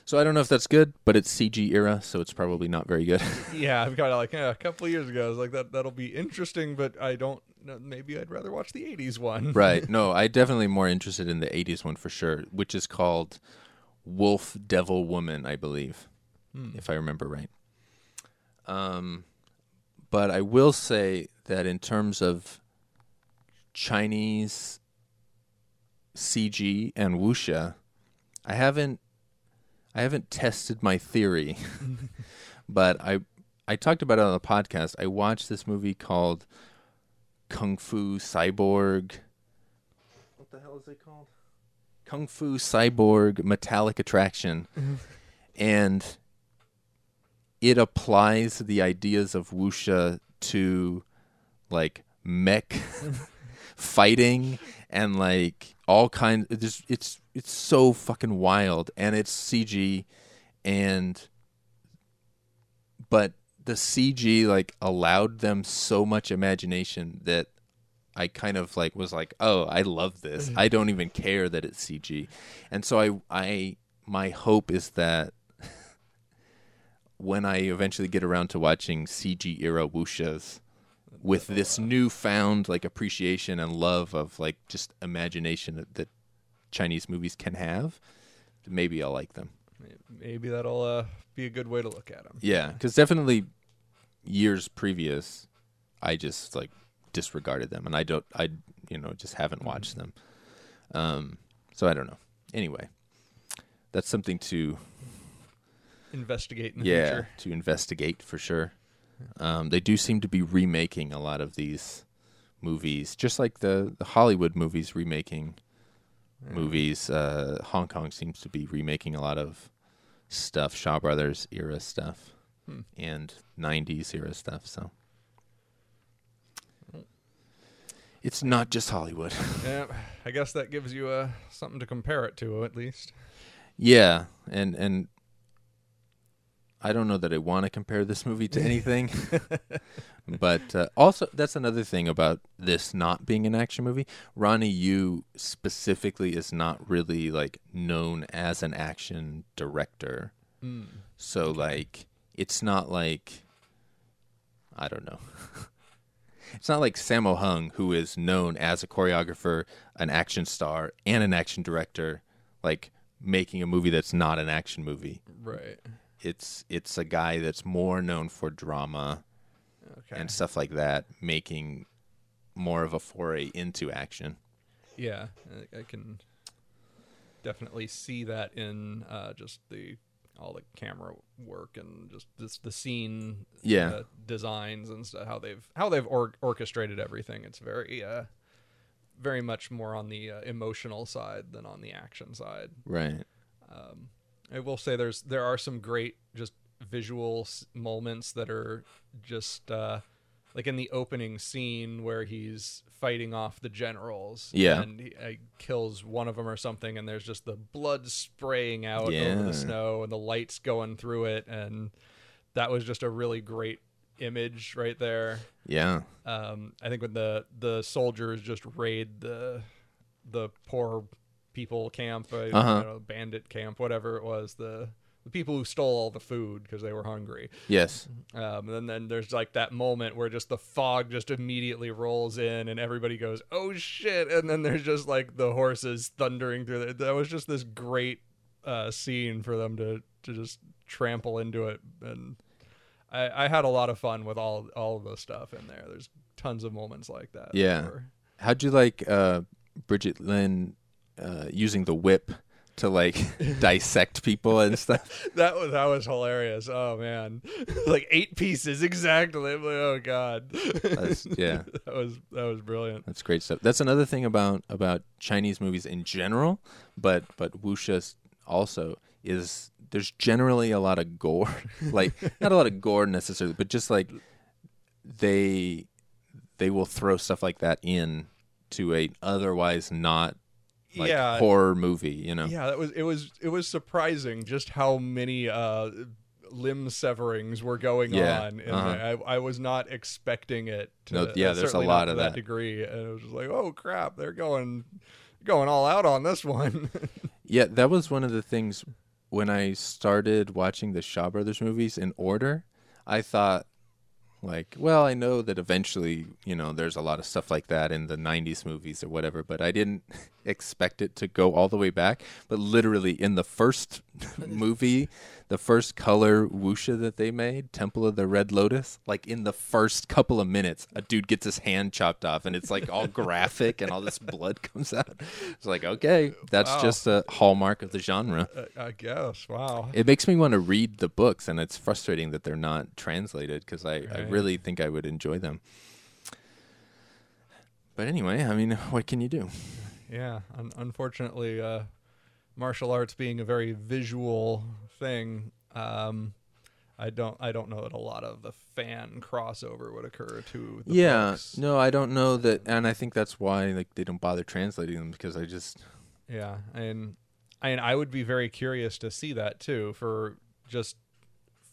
C: So I don't know if that's good, but it's CG era, so it's probably not very good. [LAUGHS]
D: yeah, I've got like yeah, a couple of years ago. I was like that that'll be interesting, but I don't. know, Maybe I'd rather watch the '80s one. [LAUGHS]
C: right. No, I definitely more interested in the 80s one for sure, which is called Wolf Devil Woman, I believe, if I remember right. Um, but I will say that in terms of Chinese CG and wuxia, I haven't I haven't tested my theory, [LAUGHS] but I I talked about it on the podcast. I watched this movie called Kung Fu Cyborg. What the hell is it called? Kung Fu Cyborg Metallic Attraction. [LAUGHS] and it applies the ideas of wuxia to like mech [LAUGHS] fighting and like all kinds it's it's it's so fucking wild and it's CG and but the CG like allowed them so much imagination that I kind of like was like, "Oh, I love this. Mm-hmm. I don't even care that it's CG." And so I I my hope is that [LAUGHS] when I eventually get around to watching CG era wuxias with this newfound like appreciation and love of like just imagination that, that Chinese movies can have, maybe I'll like them.
D: Maybe that'll uh, be a good way to look at them.
C: Yeah, because definitely years previous, I just like disregarded them, and I don't, I you know just haven't watched them. Um, so I don't know. Anyway, that's something to
D: Investigate in the
C: yeah
D: future.
C: to investigate for sure. Um, they do seem to be remaking a lot of these movies, just like the, the Hollywood movies remaking movies. Uh, Hong Kong seems to be remaking a lot of stuff, Shaw Brothers era stuff,
D: Hmm.
C: and '90s era stuff. So it's not just Hollywood. [LAUGHS]
D: Yeah, I guess that gives you uh, something to compare it to at least.
C: Yeah, and and I don't know that I want to compare this movie to [LAUGHS] anything, [LAUGHS] but uh, also that's another thing about this not being an action movie. Ronnie Yu specifically is not really like known as an action director, so like it's not like I don't know. [LAUGHS] It's not like Sammo Hung, who is known as a choreographer, an action star, and an action director, like making a movie that's not an action movie.
D: Right.
C: It's it's a guy that's more known for drama
D: Okay.
C: and stuff like that, making more of a foray into action.
D: Yeah, I, I can definitely see that in uh, just the all the camera work and just this, the scene
C: Yeah.
D: uh, designs and stuff how they've how they've or- orchestrated everything. It's very uh, very much more on the uh, emotional side than on the action side.
C: Right.
D: I will say there's there are some great just visual s- moments that are just uh, like in the opening scene where he's fighting off the generals.
C: Yeah.
D: and he uh, kills one of them or something, and there's just the blood spraying out over
C: Yeah.
D: the snow and the lights going through it, and that was just a really great image right there.
C: Yeah.
D: Um, I think when the the soldiers just raid the the poor people camp, uh,
C: Uh-huh.
D: you know, bandit camp, whatever it was, the the people who stole all the food because they were hungry.
C: Yes.
D: Um, and then there's like that moment where just the fog just immediately rolls in and everybody goes, "Oh shit!" And then there's just like the horses thundering through. The, that was just this great uh, scene for them to to just trample into it, and I, I had a lot of fun with all all of the stuff in there. There's tons of moments like that.
C: Yeah.
D: were-
C: How'd you like uh, Bridget Lin uh, using the whip to like [LAUGHS] dissect people and stuff? [LAUGHS]
D: that was that was hilarious. Oh man, [LAUGHS] like eight pieces exactly. Like, oh god,
C: That's- yeah.
D: that was that was brilliant.
C: That's great stuff. That's another thing about about Chinese movies in general, but but wuxia also is there's generally a lot of gore. like not a lot of gore necessarily, but just like they they will throw stuff like that in to a otherwise not like
D: Yeah.
C: horror movie, you know.
D: Yeah, that was it was it was surprising just how many uh limb severings were going
C: Yeah,
D: on and
C: uh-huh.
D: I, I was not expecting it to
C: No, yeah, there's a lot of
D: that,
C: that.
D: degree and it was just like oh crap they're going going all out on this one [LAUGHS]
C: Yeah, that was one of the things when I started watching the Shaw Brothers movies in order. I thought, like, well, I know that eventually, you know, there's a lot of stuff like that in the 90s movies or whatever, but I didn't [LAUGHS] expect it to go all the way back. But literally, in the first [LAUGHS] movie, the first color wuxia that they made, Temple of the Red Lotus, like in the first couple of minutes, a dude gets his hand chopped off and it's like all graphic and all this blood [LAUGHS] comes out. It's like, okay, that's
D: Wow.
C: just a hallmark of the genre.
D: I guess wow
C: It makes me want to read the books, and it's frustrating that they're not translated because I, I really think I would enjoy them. But anyway, I mean, what can you do?
D: yeah un- unfortunately uh martial arts being a very visual thing um I don't I don't know that a lot of the fan crossover would occur to the
C: yeah,
D: books.
C: no, I don't know that, and I think that's why like they don't bother translating them because I just
D: Yeah, and and I would be very curious to see that too, for just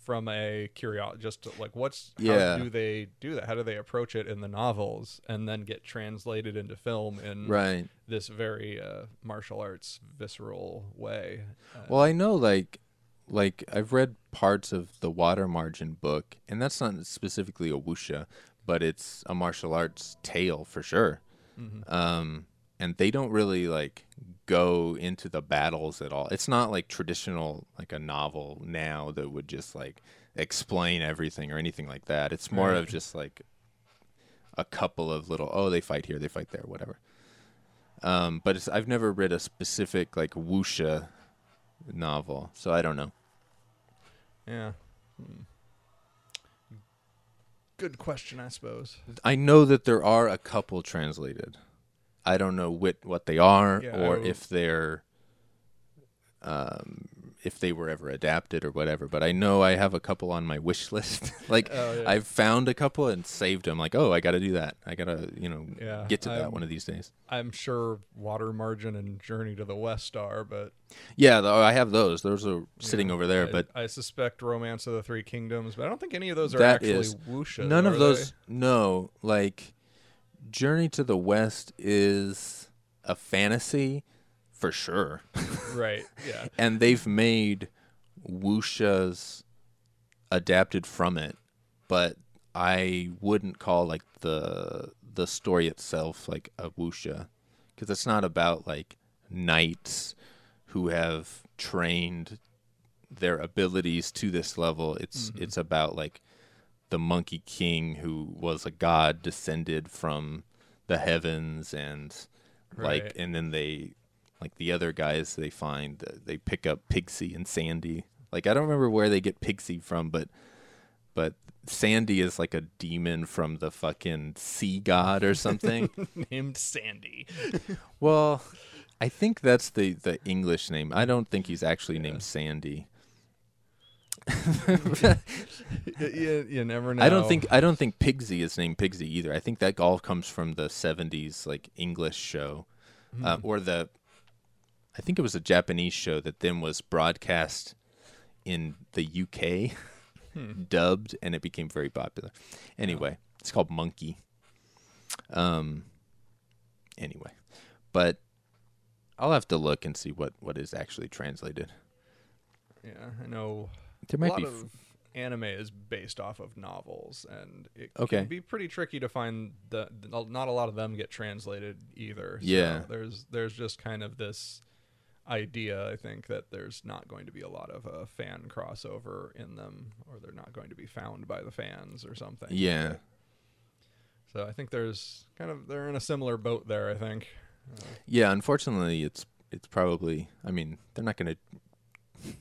D: from a curiosity, just to, like what's
C: Yeah.
D: how do they do that? How do they approach it in the novels and then get translated into film in
C: right.
D: this very uh, martial arts visceral way? Uh,
C: Well, I know like like I've read parts of the Water Margin book, and that's not specifically a wuxia, but it's a martial arts tale for sure. Um, and they don't really like go into the battles at all. It's not like traditional like a novel now that would just like explain everything or anything like that. It's more of just like a couple of little oh they fight here, they fight there, whatever. Um, but it's, I've never read a specific like wuxia novel, so I don't know.
D: Yeah. Hmm. Good question, I suppose.
C: I know that there are a couple translated. I don't know what what they are
D: Yeah,
C: or
D: I-
C: if they're um if they were ever adapted or whatever, but I know I have a couple on my wish list. [LAUGHS] like
D: Oh, yeah.
C: I've found a couple and saved them like, "Oh, I got to do that. I got to, you know,
D: Yeah,
C: get to that
D: I'm-
C: one of these days."
D: I'm sure Water Margin and Journey to the West are, but
C: Yeah, though I have those. Those are sitting
D: yeah,
C: over there,
D: I,
C: but
D: I suspect Romance of the Three Kingdoms, but I don't think any of those are
C: that
D: actually
C: is
D: wuxia.
C: none of those no, like Journey to the West is a fantasy for sure.
D: right? [LAUGHS] Yeah.
C: and they've made wuxias adapted from it, but I wouldn't call like the the story itself like a wuxia because it's not about like knights who have trained their abilities to this level. It's mm-hmm. it's about like the monkey king who was a god descended from the heavens and like and then they like the other guys they find that they pick up Pigsy and Sandy. Like I don't remember where they get Pigsy from, but but Sandy is like a demon from the fucking sea god or something. [LAUGHS]
D: Named Sandy. [LAUGHS]
C: well, I think that's the the English name. I don't think he's actually named Sandy. [LAUGHS]
D: you, you never know.
C: I don't think I don't think Pigsy is named Pigsy either. I think that all comes from the '70s like English show, uh, or the I think it was a Japanese show that then was broadcast in the UK, dubbed, and it became very popular. Anyway, it's called Monkey. Um. Anyway, but I'll have to look and see what what is actually translated.
D: Yeah, I know.
C: There
D: a
C: might
D: lot
C: be.
D: of anime is based off of novels, and it
C: Okay.
D: can be pretty tricky to find the. Not a lot of them get translated either. So
C: Yeah.
D: there's there's just kind of this idea, I think, that there's not going to be a lot of uh, fan crossover in them, or they're not going to be found by the fans or something.
C: yeah.
D: So I think there's kind of they're in a similar boat there. I think.
C: Yeah, unfortunately, it's it's probably. I mean, they're not going to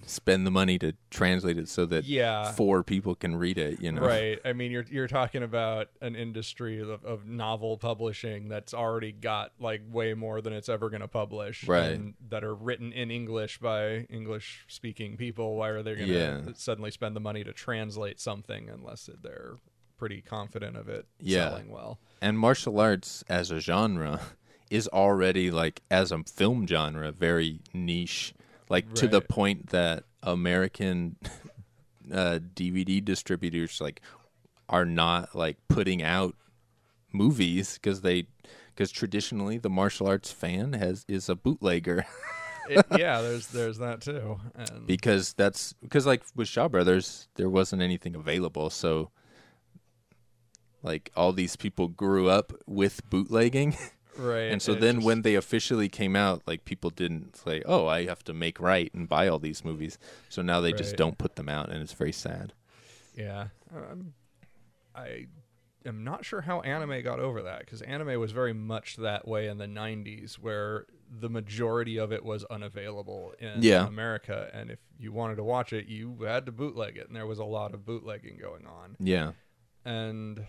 C: spend the money to translate it so that
D: Yeah.
C: four people can read it. You know,
D: Right. I mean, you're you're talking about an industry of, of novel publishing that's already got like way more than it's ever going to publish,
C: Right.
D: And that are written in English by English speaking people. Why are they going to
C: Yeah.
D: suddenly spend the money to translate something unless they're pretty confident of it
C: Yeah.
D: selling well?
C: And martial arts as a genre is already like as a film genre very niche, like to the point that American [LAUGHS] uh, DVD distributors like are not like putting out movies because they because traditionally the martial arts fan has is a bootlegger. [LAUGHS]
D: It, yeah, there's there's that too. And
C: because that's because like with Shaw Brothers, there wasn't anything available, so like all these people grew up with bootlegging, [LAUGHS]
D: right,
C: and so then
D: just-
C: when they officially came out, like people didn't say, "Oh, I have to make right and buy all these movies," so now they just don't put them out, and it's very sad.
D: Yeah. Um, I am not sure how anime got over that because anime was very much that way in the 90s where the majority of it was unavailable in
C: Yeah.
D: America. And if you wanted to watch it, you had to bootleg it. And there was a lot of bootlegging going on.
C: Yeah,
D: And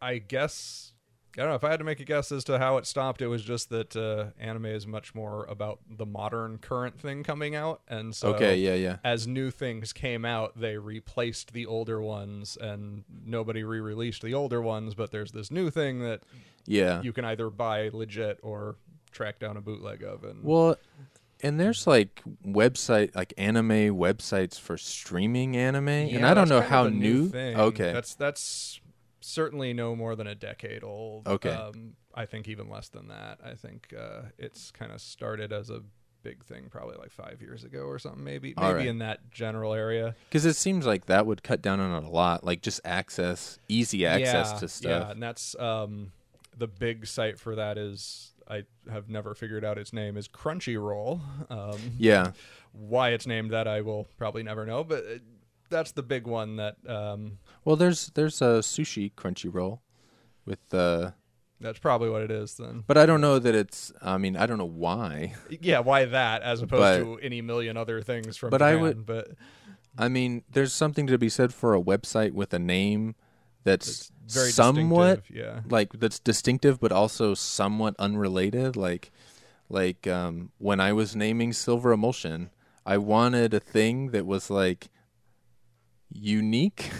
D: I guess. I don't know if I had to make a guess as to how it stopped. It was just that uh, anime is much more about the modern current thing coming out, and so
C: okay, yeah, yeah,
D: as new things came out, they replaced the older ones, and nobody re-released the older ones. But there's this new thing that
C: yeah.
D: you can either buy legit or track down a bootleg of. And
C: Well, and there's like website like anime websites for streaming anime, and I don't know how new.
D: thing.
C: Okay,
D: that's that's certainly no more than a decade old.
C: Okay.
D: um, I think even less than that. I think uh, it's kind of started as a big thing probably like five years ago or something maybe maybe
C: right.
D: in that general area
C: Because it seems like that would cut down on it a lot, like just access, easy access
D: yeah,
C: to stuff Yeah,
D: and that's um, the big site for that is I have never figured out its name is Crunchyroll. Um,
C: Yeah,
D: Why it's named that I will probably never know, but uh, that's the big one that um,
C: Well, there's there's a sushi crunchy roll, with uh,
D: That's probably what it is then.
C: But I don't know that it's. I mean, I don't know why.
D: Yeah, why that as opposed
C: But-
D: to any million other things from
C: But I would-
D: but
C: I mean, there's something to be said for a website with a name that's
D: very
C: somewhat
D: yeah.
C: like that's distinctive, but also somewhat unrelated. Like, like um, when I was naming Silver Emulsion, I wanted a thing that was like unique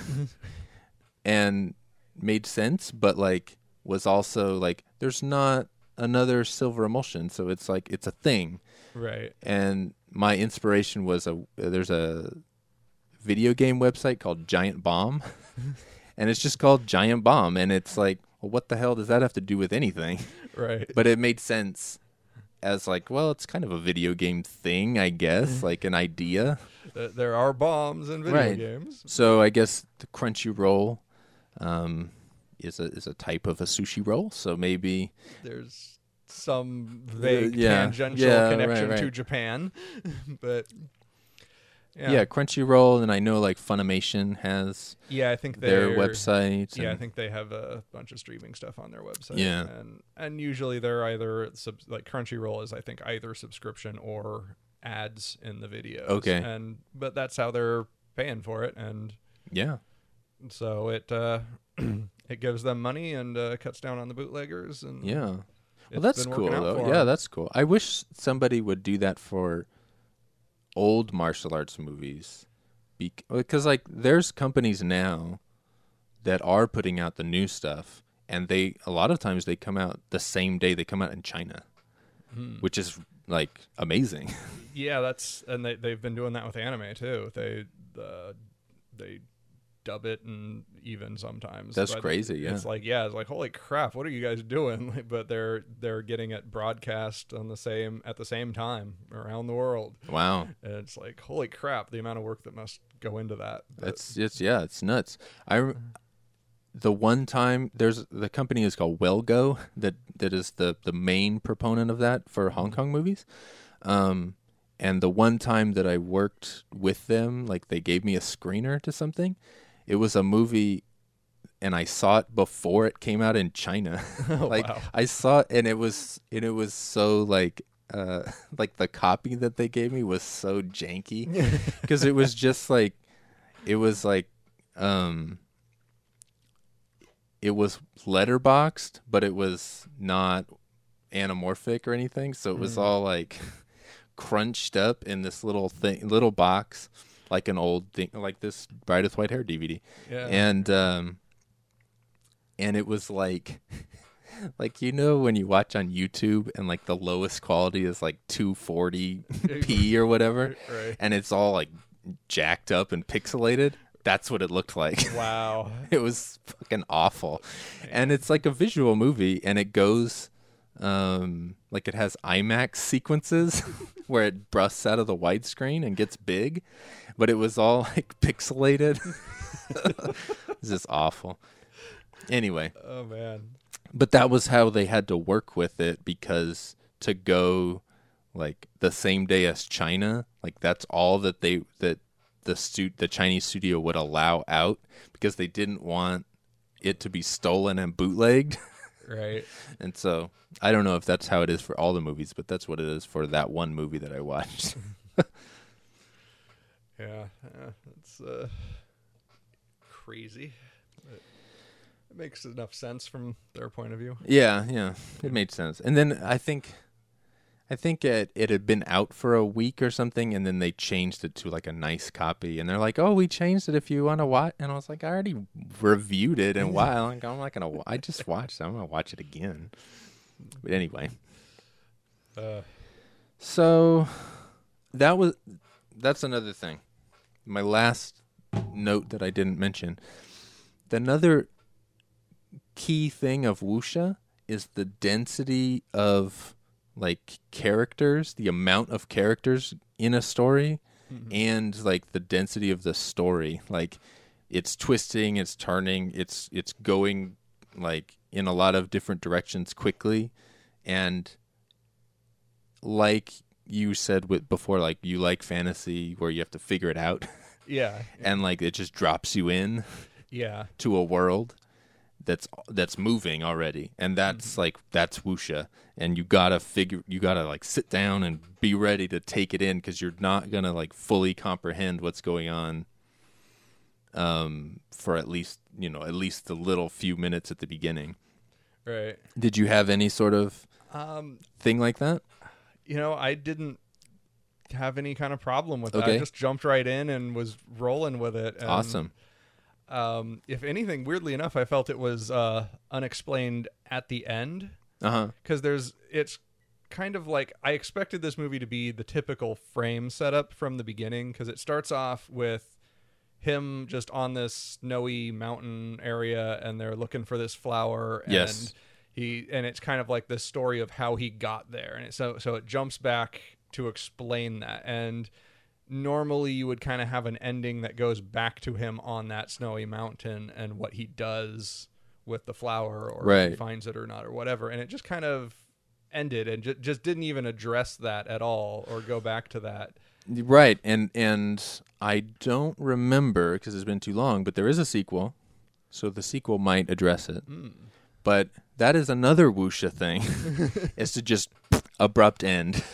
C: [LAUGHS] and made sense, but like was also like there's not another Silver Emulsion, so it's like it's a thing
D: right.
C: and my inspiration was a there's a video game website called Giant Bomb, [LAUGHS] and it's just called Giant Bomb, and it's like, well, what the hell does that have to do with anything?
D: Right. [LAUGHS]
C: But it made sense as like, well, it's kind of a video game thing, I guess, mm-hmm. like an idea.
D: Th- there are bombs in video
C: Right.
D: games.
C: So I guess the Crunchyroll um, is a is a type of a sushi roll. So maybe
D: There's some vague
C: yeah.
D: tangential
C: Yeah, right,
D: connection to. Japan, [LAUGHS] but
C: yeah. Crunchyroll, and I know like Funimation has
D: yeah, I think
C: their website.
D: Yeah, I think they have a bunch of streaming stuff on their website.
C: Yeah.
D: and and usually they're either sub- like Crunchyroll is I think either subscription or ads in the videos.
C: Okay.
D: and but that's how they're paying for it, and
C: yeah.
D: so it uh, [CLEARS THROAT] it gives them money and uh, cuts down on the bootleggers. And
C: Yeah. Well,
D: it's
C: that's
D: been
C: cool
D: working out
C: though.
D: for
C: Yeah,
D: 'em.
C: that's cool. I wish somebody would do that for old martial arts movies, because like there's companies now that are putting out the new stuff, and they a lot of times they come out the same day they come out in China,
D: Hmm.
C: which is like amazing. [LAUGHS]
D: Yeah, that's and they they've been doing that with anime too. They uh, they dub it and even sometimes.
C: That's
D: But
C: crazy, yeah.
D: it's like yeah, it's like holy crap, what are you guys doing? Like, [LAUGHS] but they're they're getting it broadcast on the same at the same time around the world,
C: wow,
D: and it's like holy crap, the amount of work that must go into that. But-
C: that's it's yeah, it's nuts. I the one time there's the company is called Well Go [LAUGHS] that that is the the main proponent of that for Hong Kong movies. Um, and the one time that I worked with them, like they gave me a screener to something, it was a movie, and I saw it before it came out in China. [LAUGHS] [LAUGHS] like
D: wow.
C: I saw it, and it was and it was so like. Uh, like the copy that they gave me was so janky because it was just like it was like um it was letterboxed but it was not anamorphic or anything so it was all like [LAUGHS] crunched up in this little thing little box like an old thing like this with white hair dvd
D: Yeah.
C: and um and it was like [LAUGHS] like you know when you watch on youtube and like the lowest quality is like 240p [LAUGHS] or whatever
D: Right.
C: and it's all like jacked up and pixelated that's what it looked like. [LAUGHS]
D: Wow.
C: it was fucking awful. And it's like a visual movie and it goes um like it has imax sequences [LAUGHS] where it busts out of the widescreen and gets big but it was all like [LAUGHS] pixelated. It's just awful. Anyway.
D: Oh man.
C: but that was how they had to work with it because to go like the same day as China, like that's all that they that the stu- the Chinese studio would allow out because they didn't want it to be stolen and bootlegged. [LAUGHS]
D: Right.
C: and so I don't know if that's how it is for all the movies, but that's what it is for that one movie that I watched. [LAUGHS] [LAUGHS]
D: Yeah. yeah it's uh, crazy. But it makes enough sense from their point of view.
C: Yeah, yeah, it made sense. And then I think, I think it it had been out for a week or something, and then they changed it to like a nice copy, and they're like, "Oh, we changed it if you want to watch." And I was like, "I already reviewed it, and why? Like, I'm not gonna. wa- I just watched it. I'm gonna watch it again." But anyway,
D: Uh,
C: so that was that's another thing. My last note that I didn't mention. Another key thing of Wuxia is the density of like characters, the amount of characters in a story mm-hmm. and like the density of the story. Like it's twisting, it's turning, it's it's going like in a lot of different directions quickly and like you said with before like you like fantasy where you have to figure it out
D: yeah. [LAUGHS]
C: and like it just drops you in
D: Yeah.
C: to a world that's that's moving already, and that's like that's wuxia, and you gotta figure, you gotta like sit down and be ready to take it in because you're not gonna like fully comprehend what's going on. Um, for at least you know at least the little few minutes at the beginning.
D: Right.
C: Did you have any sort of
D: Um,
C: thing like that?
D: you know, I didn't have any kind of problem with that. I just jumped right in and was rolling with it. And,
C: awesome.
D: Um, if anything, weirdly enough, I felt it was uh, unexplained at the end
C: Uh huh.
D: because there's it's kind of like I expected this movie to be the typical frame setup from the beginning because it starts off with him just on this snowy mountain area and they're looking for this flower and
C: Yes.
D: he and it's kind of like the story of how he got there and it, so so it jumps back to explain that and normally you would kind of have an ending that goes back to him on that snowy mountain and what he does with the flower or if he finds it or not or whatever and it just kind of ended and ju- just didn't even address that at all or go back to that
C: Right, and and I don't remember because it's been too long, but there is a sequel, so the sequel might address it. Hmm. But that is another wuxia thing, [LAUGHS] is to just abrupt end.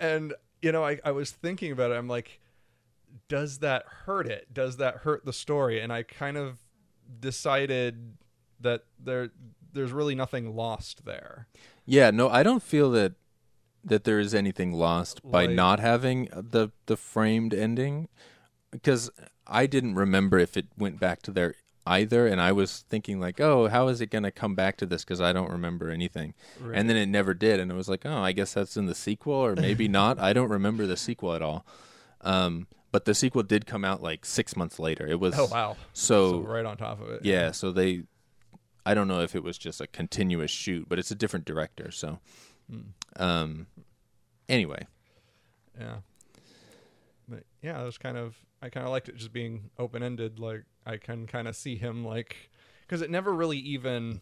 D: and you know I, I was thinking about it. I'm like does that hurt it? Does that hurt the story? And i kind of decided that there there's really nothing lost there.
C: Yeah, no, I don't feel that that there is anything lost by
D: Like-
C: not having the the framed ending, because I didn't remember if it went back to there either, and I was thinking like, oh, how is it going to come back to this? Because I don't remember anything, and then it never did, and it was like, oh, I guess that's in the sequel, or maybe [LAUGHS] not. I don't remember the sequel at all. Um, but the sequel did come out like six months later. It was
D: oh wow
C: so
D: so right on top of it
C: yeah, so they I don't know if it was just a continuous shoot, but it's a different director, so um anyway.
D: yeah but yeah it was kind of i kind of liked it just being open-ended like i can kind of see him like because it never really even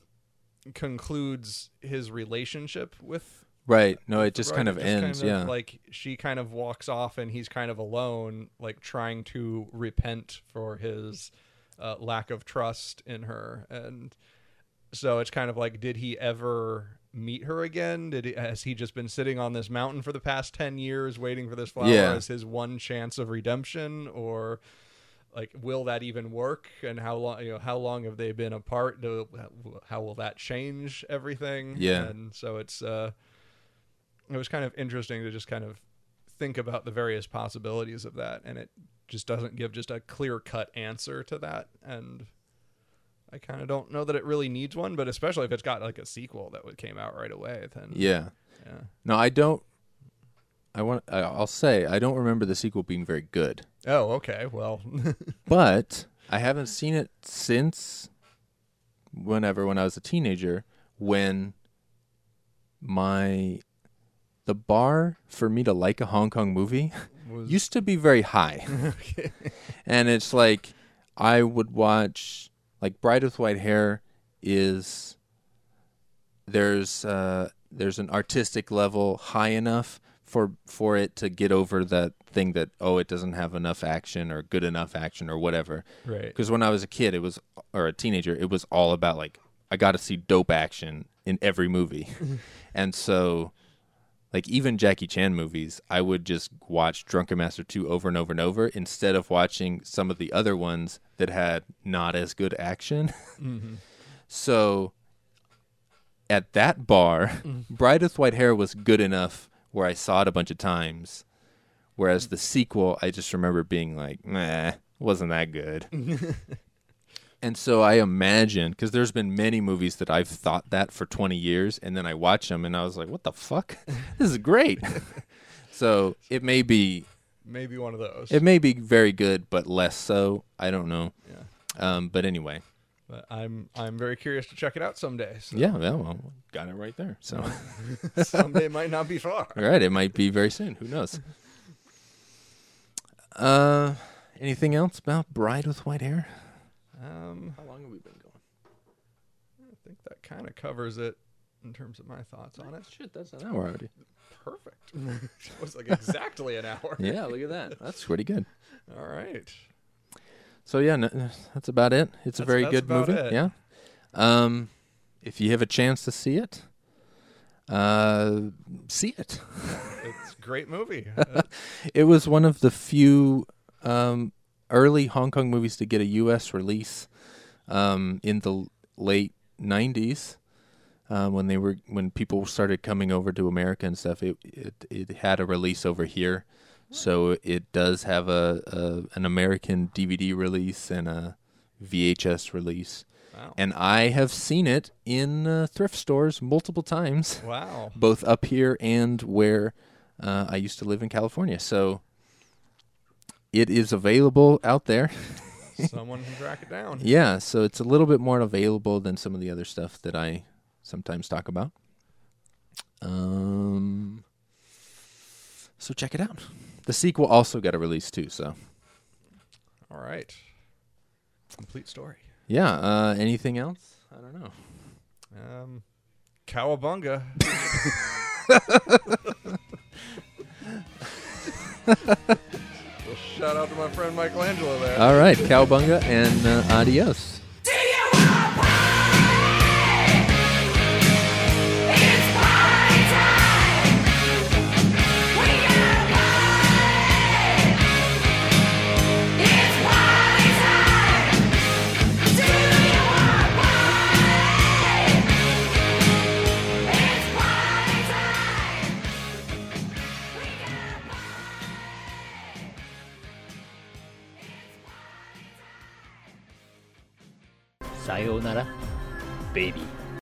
D: concludes his relationship with
C: Right. No, it just kind of
D: It
C: ends,
D: kind of,
C: yeah.
D: Like she kind of walks off and he's kind of alone, like trying to repent for his uh, lack of trust in her. And so it's kind of like, did he ever meet her again? Did he, has he just been sitting on this mountain for the past 10 years waiting for this flower
C: Yeah.
D: as his one chance of redemption or like will that even work and how long you know how long have they been apart Do, how will that change everything
C: Yeah.
D: and so it's uh it was kind of interesting to just kind of think about the various possibilities of that and it just doesn't give just a clear cut answer to that and i kind of don't know that it really needs one but especially if it's got like a sequel that would came out right away then
C: Yeah.
D: yeah
C: No, I don't I want I'll say I don't remember the sequel being very good.
D: oh okay well [LAUGHS]
C: But I haven't seen it since whenever when I was a teenager when my the bar for me to like a Hong Kong movie
D: was
C: used to be very high. [LAUGHS] and it's like I would watch like Bride with White Hair is there's uh there's an artistic level high enough for for it to get over that thing that oh it doesn't have enough action or good enough action or whatever.
D: right
C: Because when I was a kid, it was or a teenager, it was all about like I got to see dope action in every movie, [LAUGHS] and so like even Jackie Chan movies, I would just watch Drunken Master two over and over and over instead of watching some of the other ones that had not as good action. [LAUGHS] Mm-hmm. So at that bar, mm. [LAUGHS] Bride with White Hair was good enough where I saw it a bunch of times. Whereas the sequel, I just remember being like, nah, wasn't that good. [LAUGHS] and so I imagine, because there's been many movies that I've thought that for 20 years, and then I watch them and I was like, what the fuck? [LAUGHS] this is great. [LAUGHS] so it may be,
D: maybe one of those
C: it may be very good, but less so. I don't know.
D: yeah
C: Um, but anyway,
D: but i'm i'm very curious to check it out someday so
C: yeah, well, well, got it right there. So. [LAUGHS]
D: someday might not be far
C: All right, it might be very soon. Who knows? Uh, anything else about Bride with White Hair?
D: Um
C: How long have we been going?
D: I think that kind of covers it in terms of my thoughts on it.
C: Shit, that's an hour already.
D: Perfect. [LAUGHS] it was like exactly an hour. [LAUGHS]
C: Yeah, look at that. That's pretty good.
D: All right.
C: So yeah, n- that's about it. It's a
D: That's-
C: very
D: that's
C: good
D: about
C: movie.
D: it.
C: Yeah. Um, if you have a chance to see it, uh, see it.
D: It's a great movie. [LAUGHS] Uh,
C: It was one of the few um, early Hong Kong movies to get a U.S. release um, in the late '90s. Uh, when they were when people started coming over to America and stuff, it it, it had a release over here, so it does have a, a an American DVD release and a VHS release.
D: Wow.
C: And I have seen it in uh, thrift stores multiple times
D: wow.
C: both up here and where uh, I used to live in California. So it is available out there. [LAUGHS]
D: Someone can track it down.
C: yeah, so it's a little bit more available than some of the other stuff that I sometimes talk about. Um, so check it out. The sequel also got a release too. So
D: All right. Complete story.
C: yeah. Uh, anything else? I don't know.
D: Um, Cowabunga. [LAUGHS] [LAUGHS] well, shout out to my friend Michelangelo there.
C: All right, cowbunga and uh, adios.
E: さようなら。ベイビー。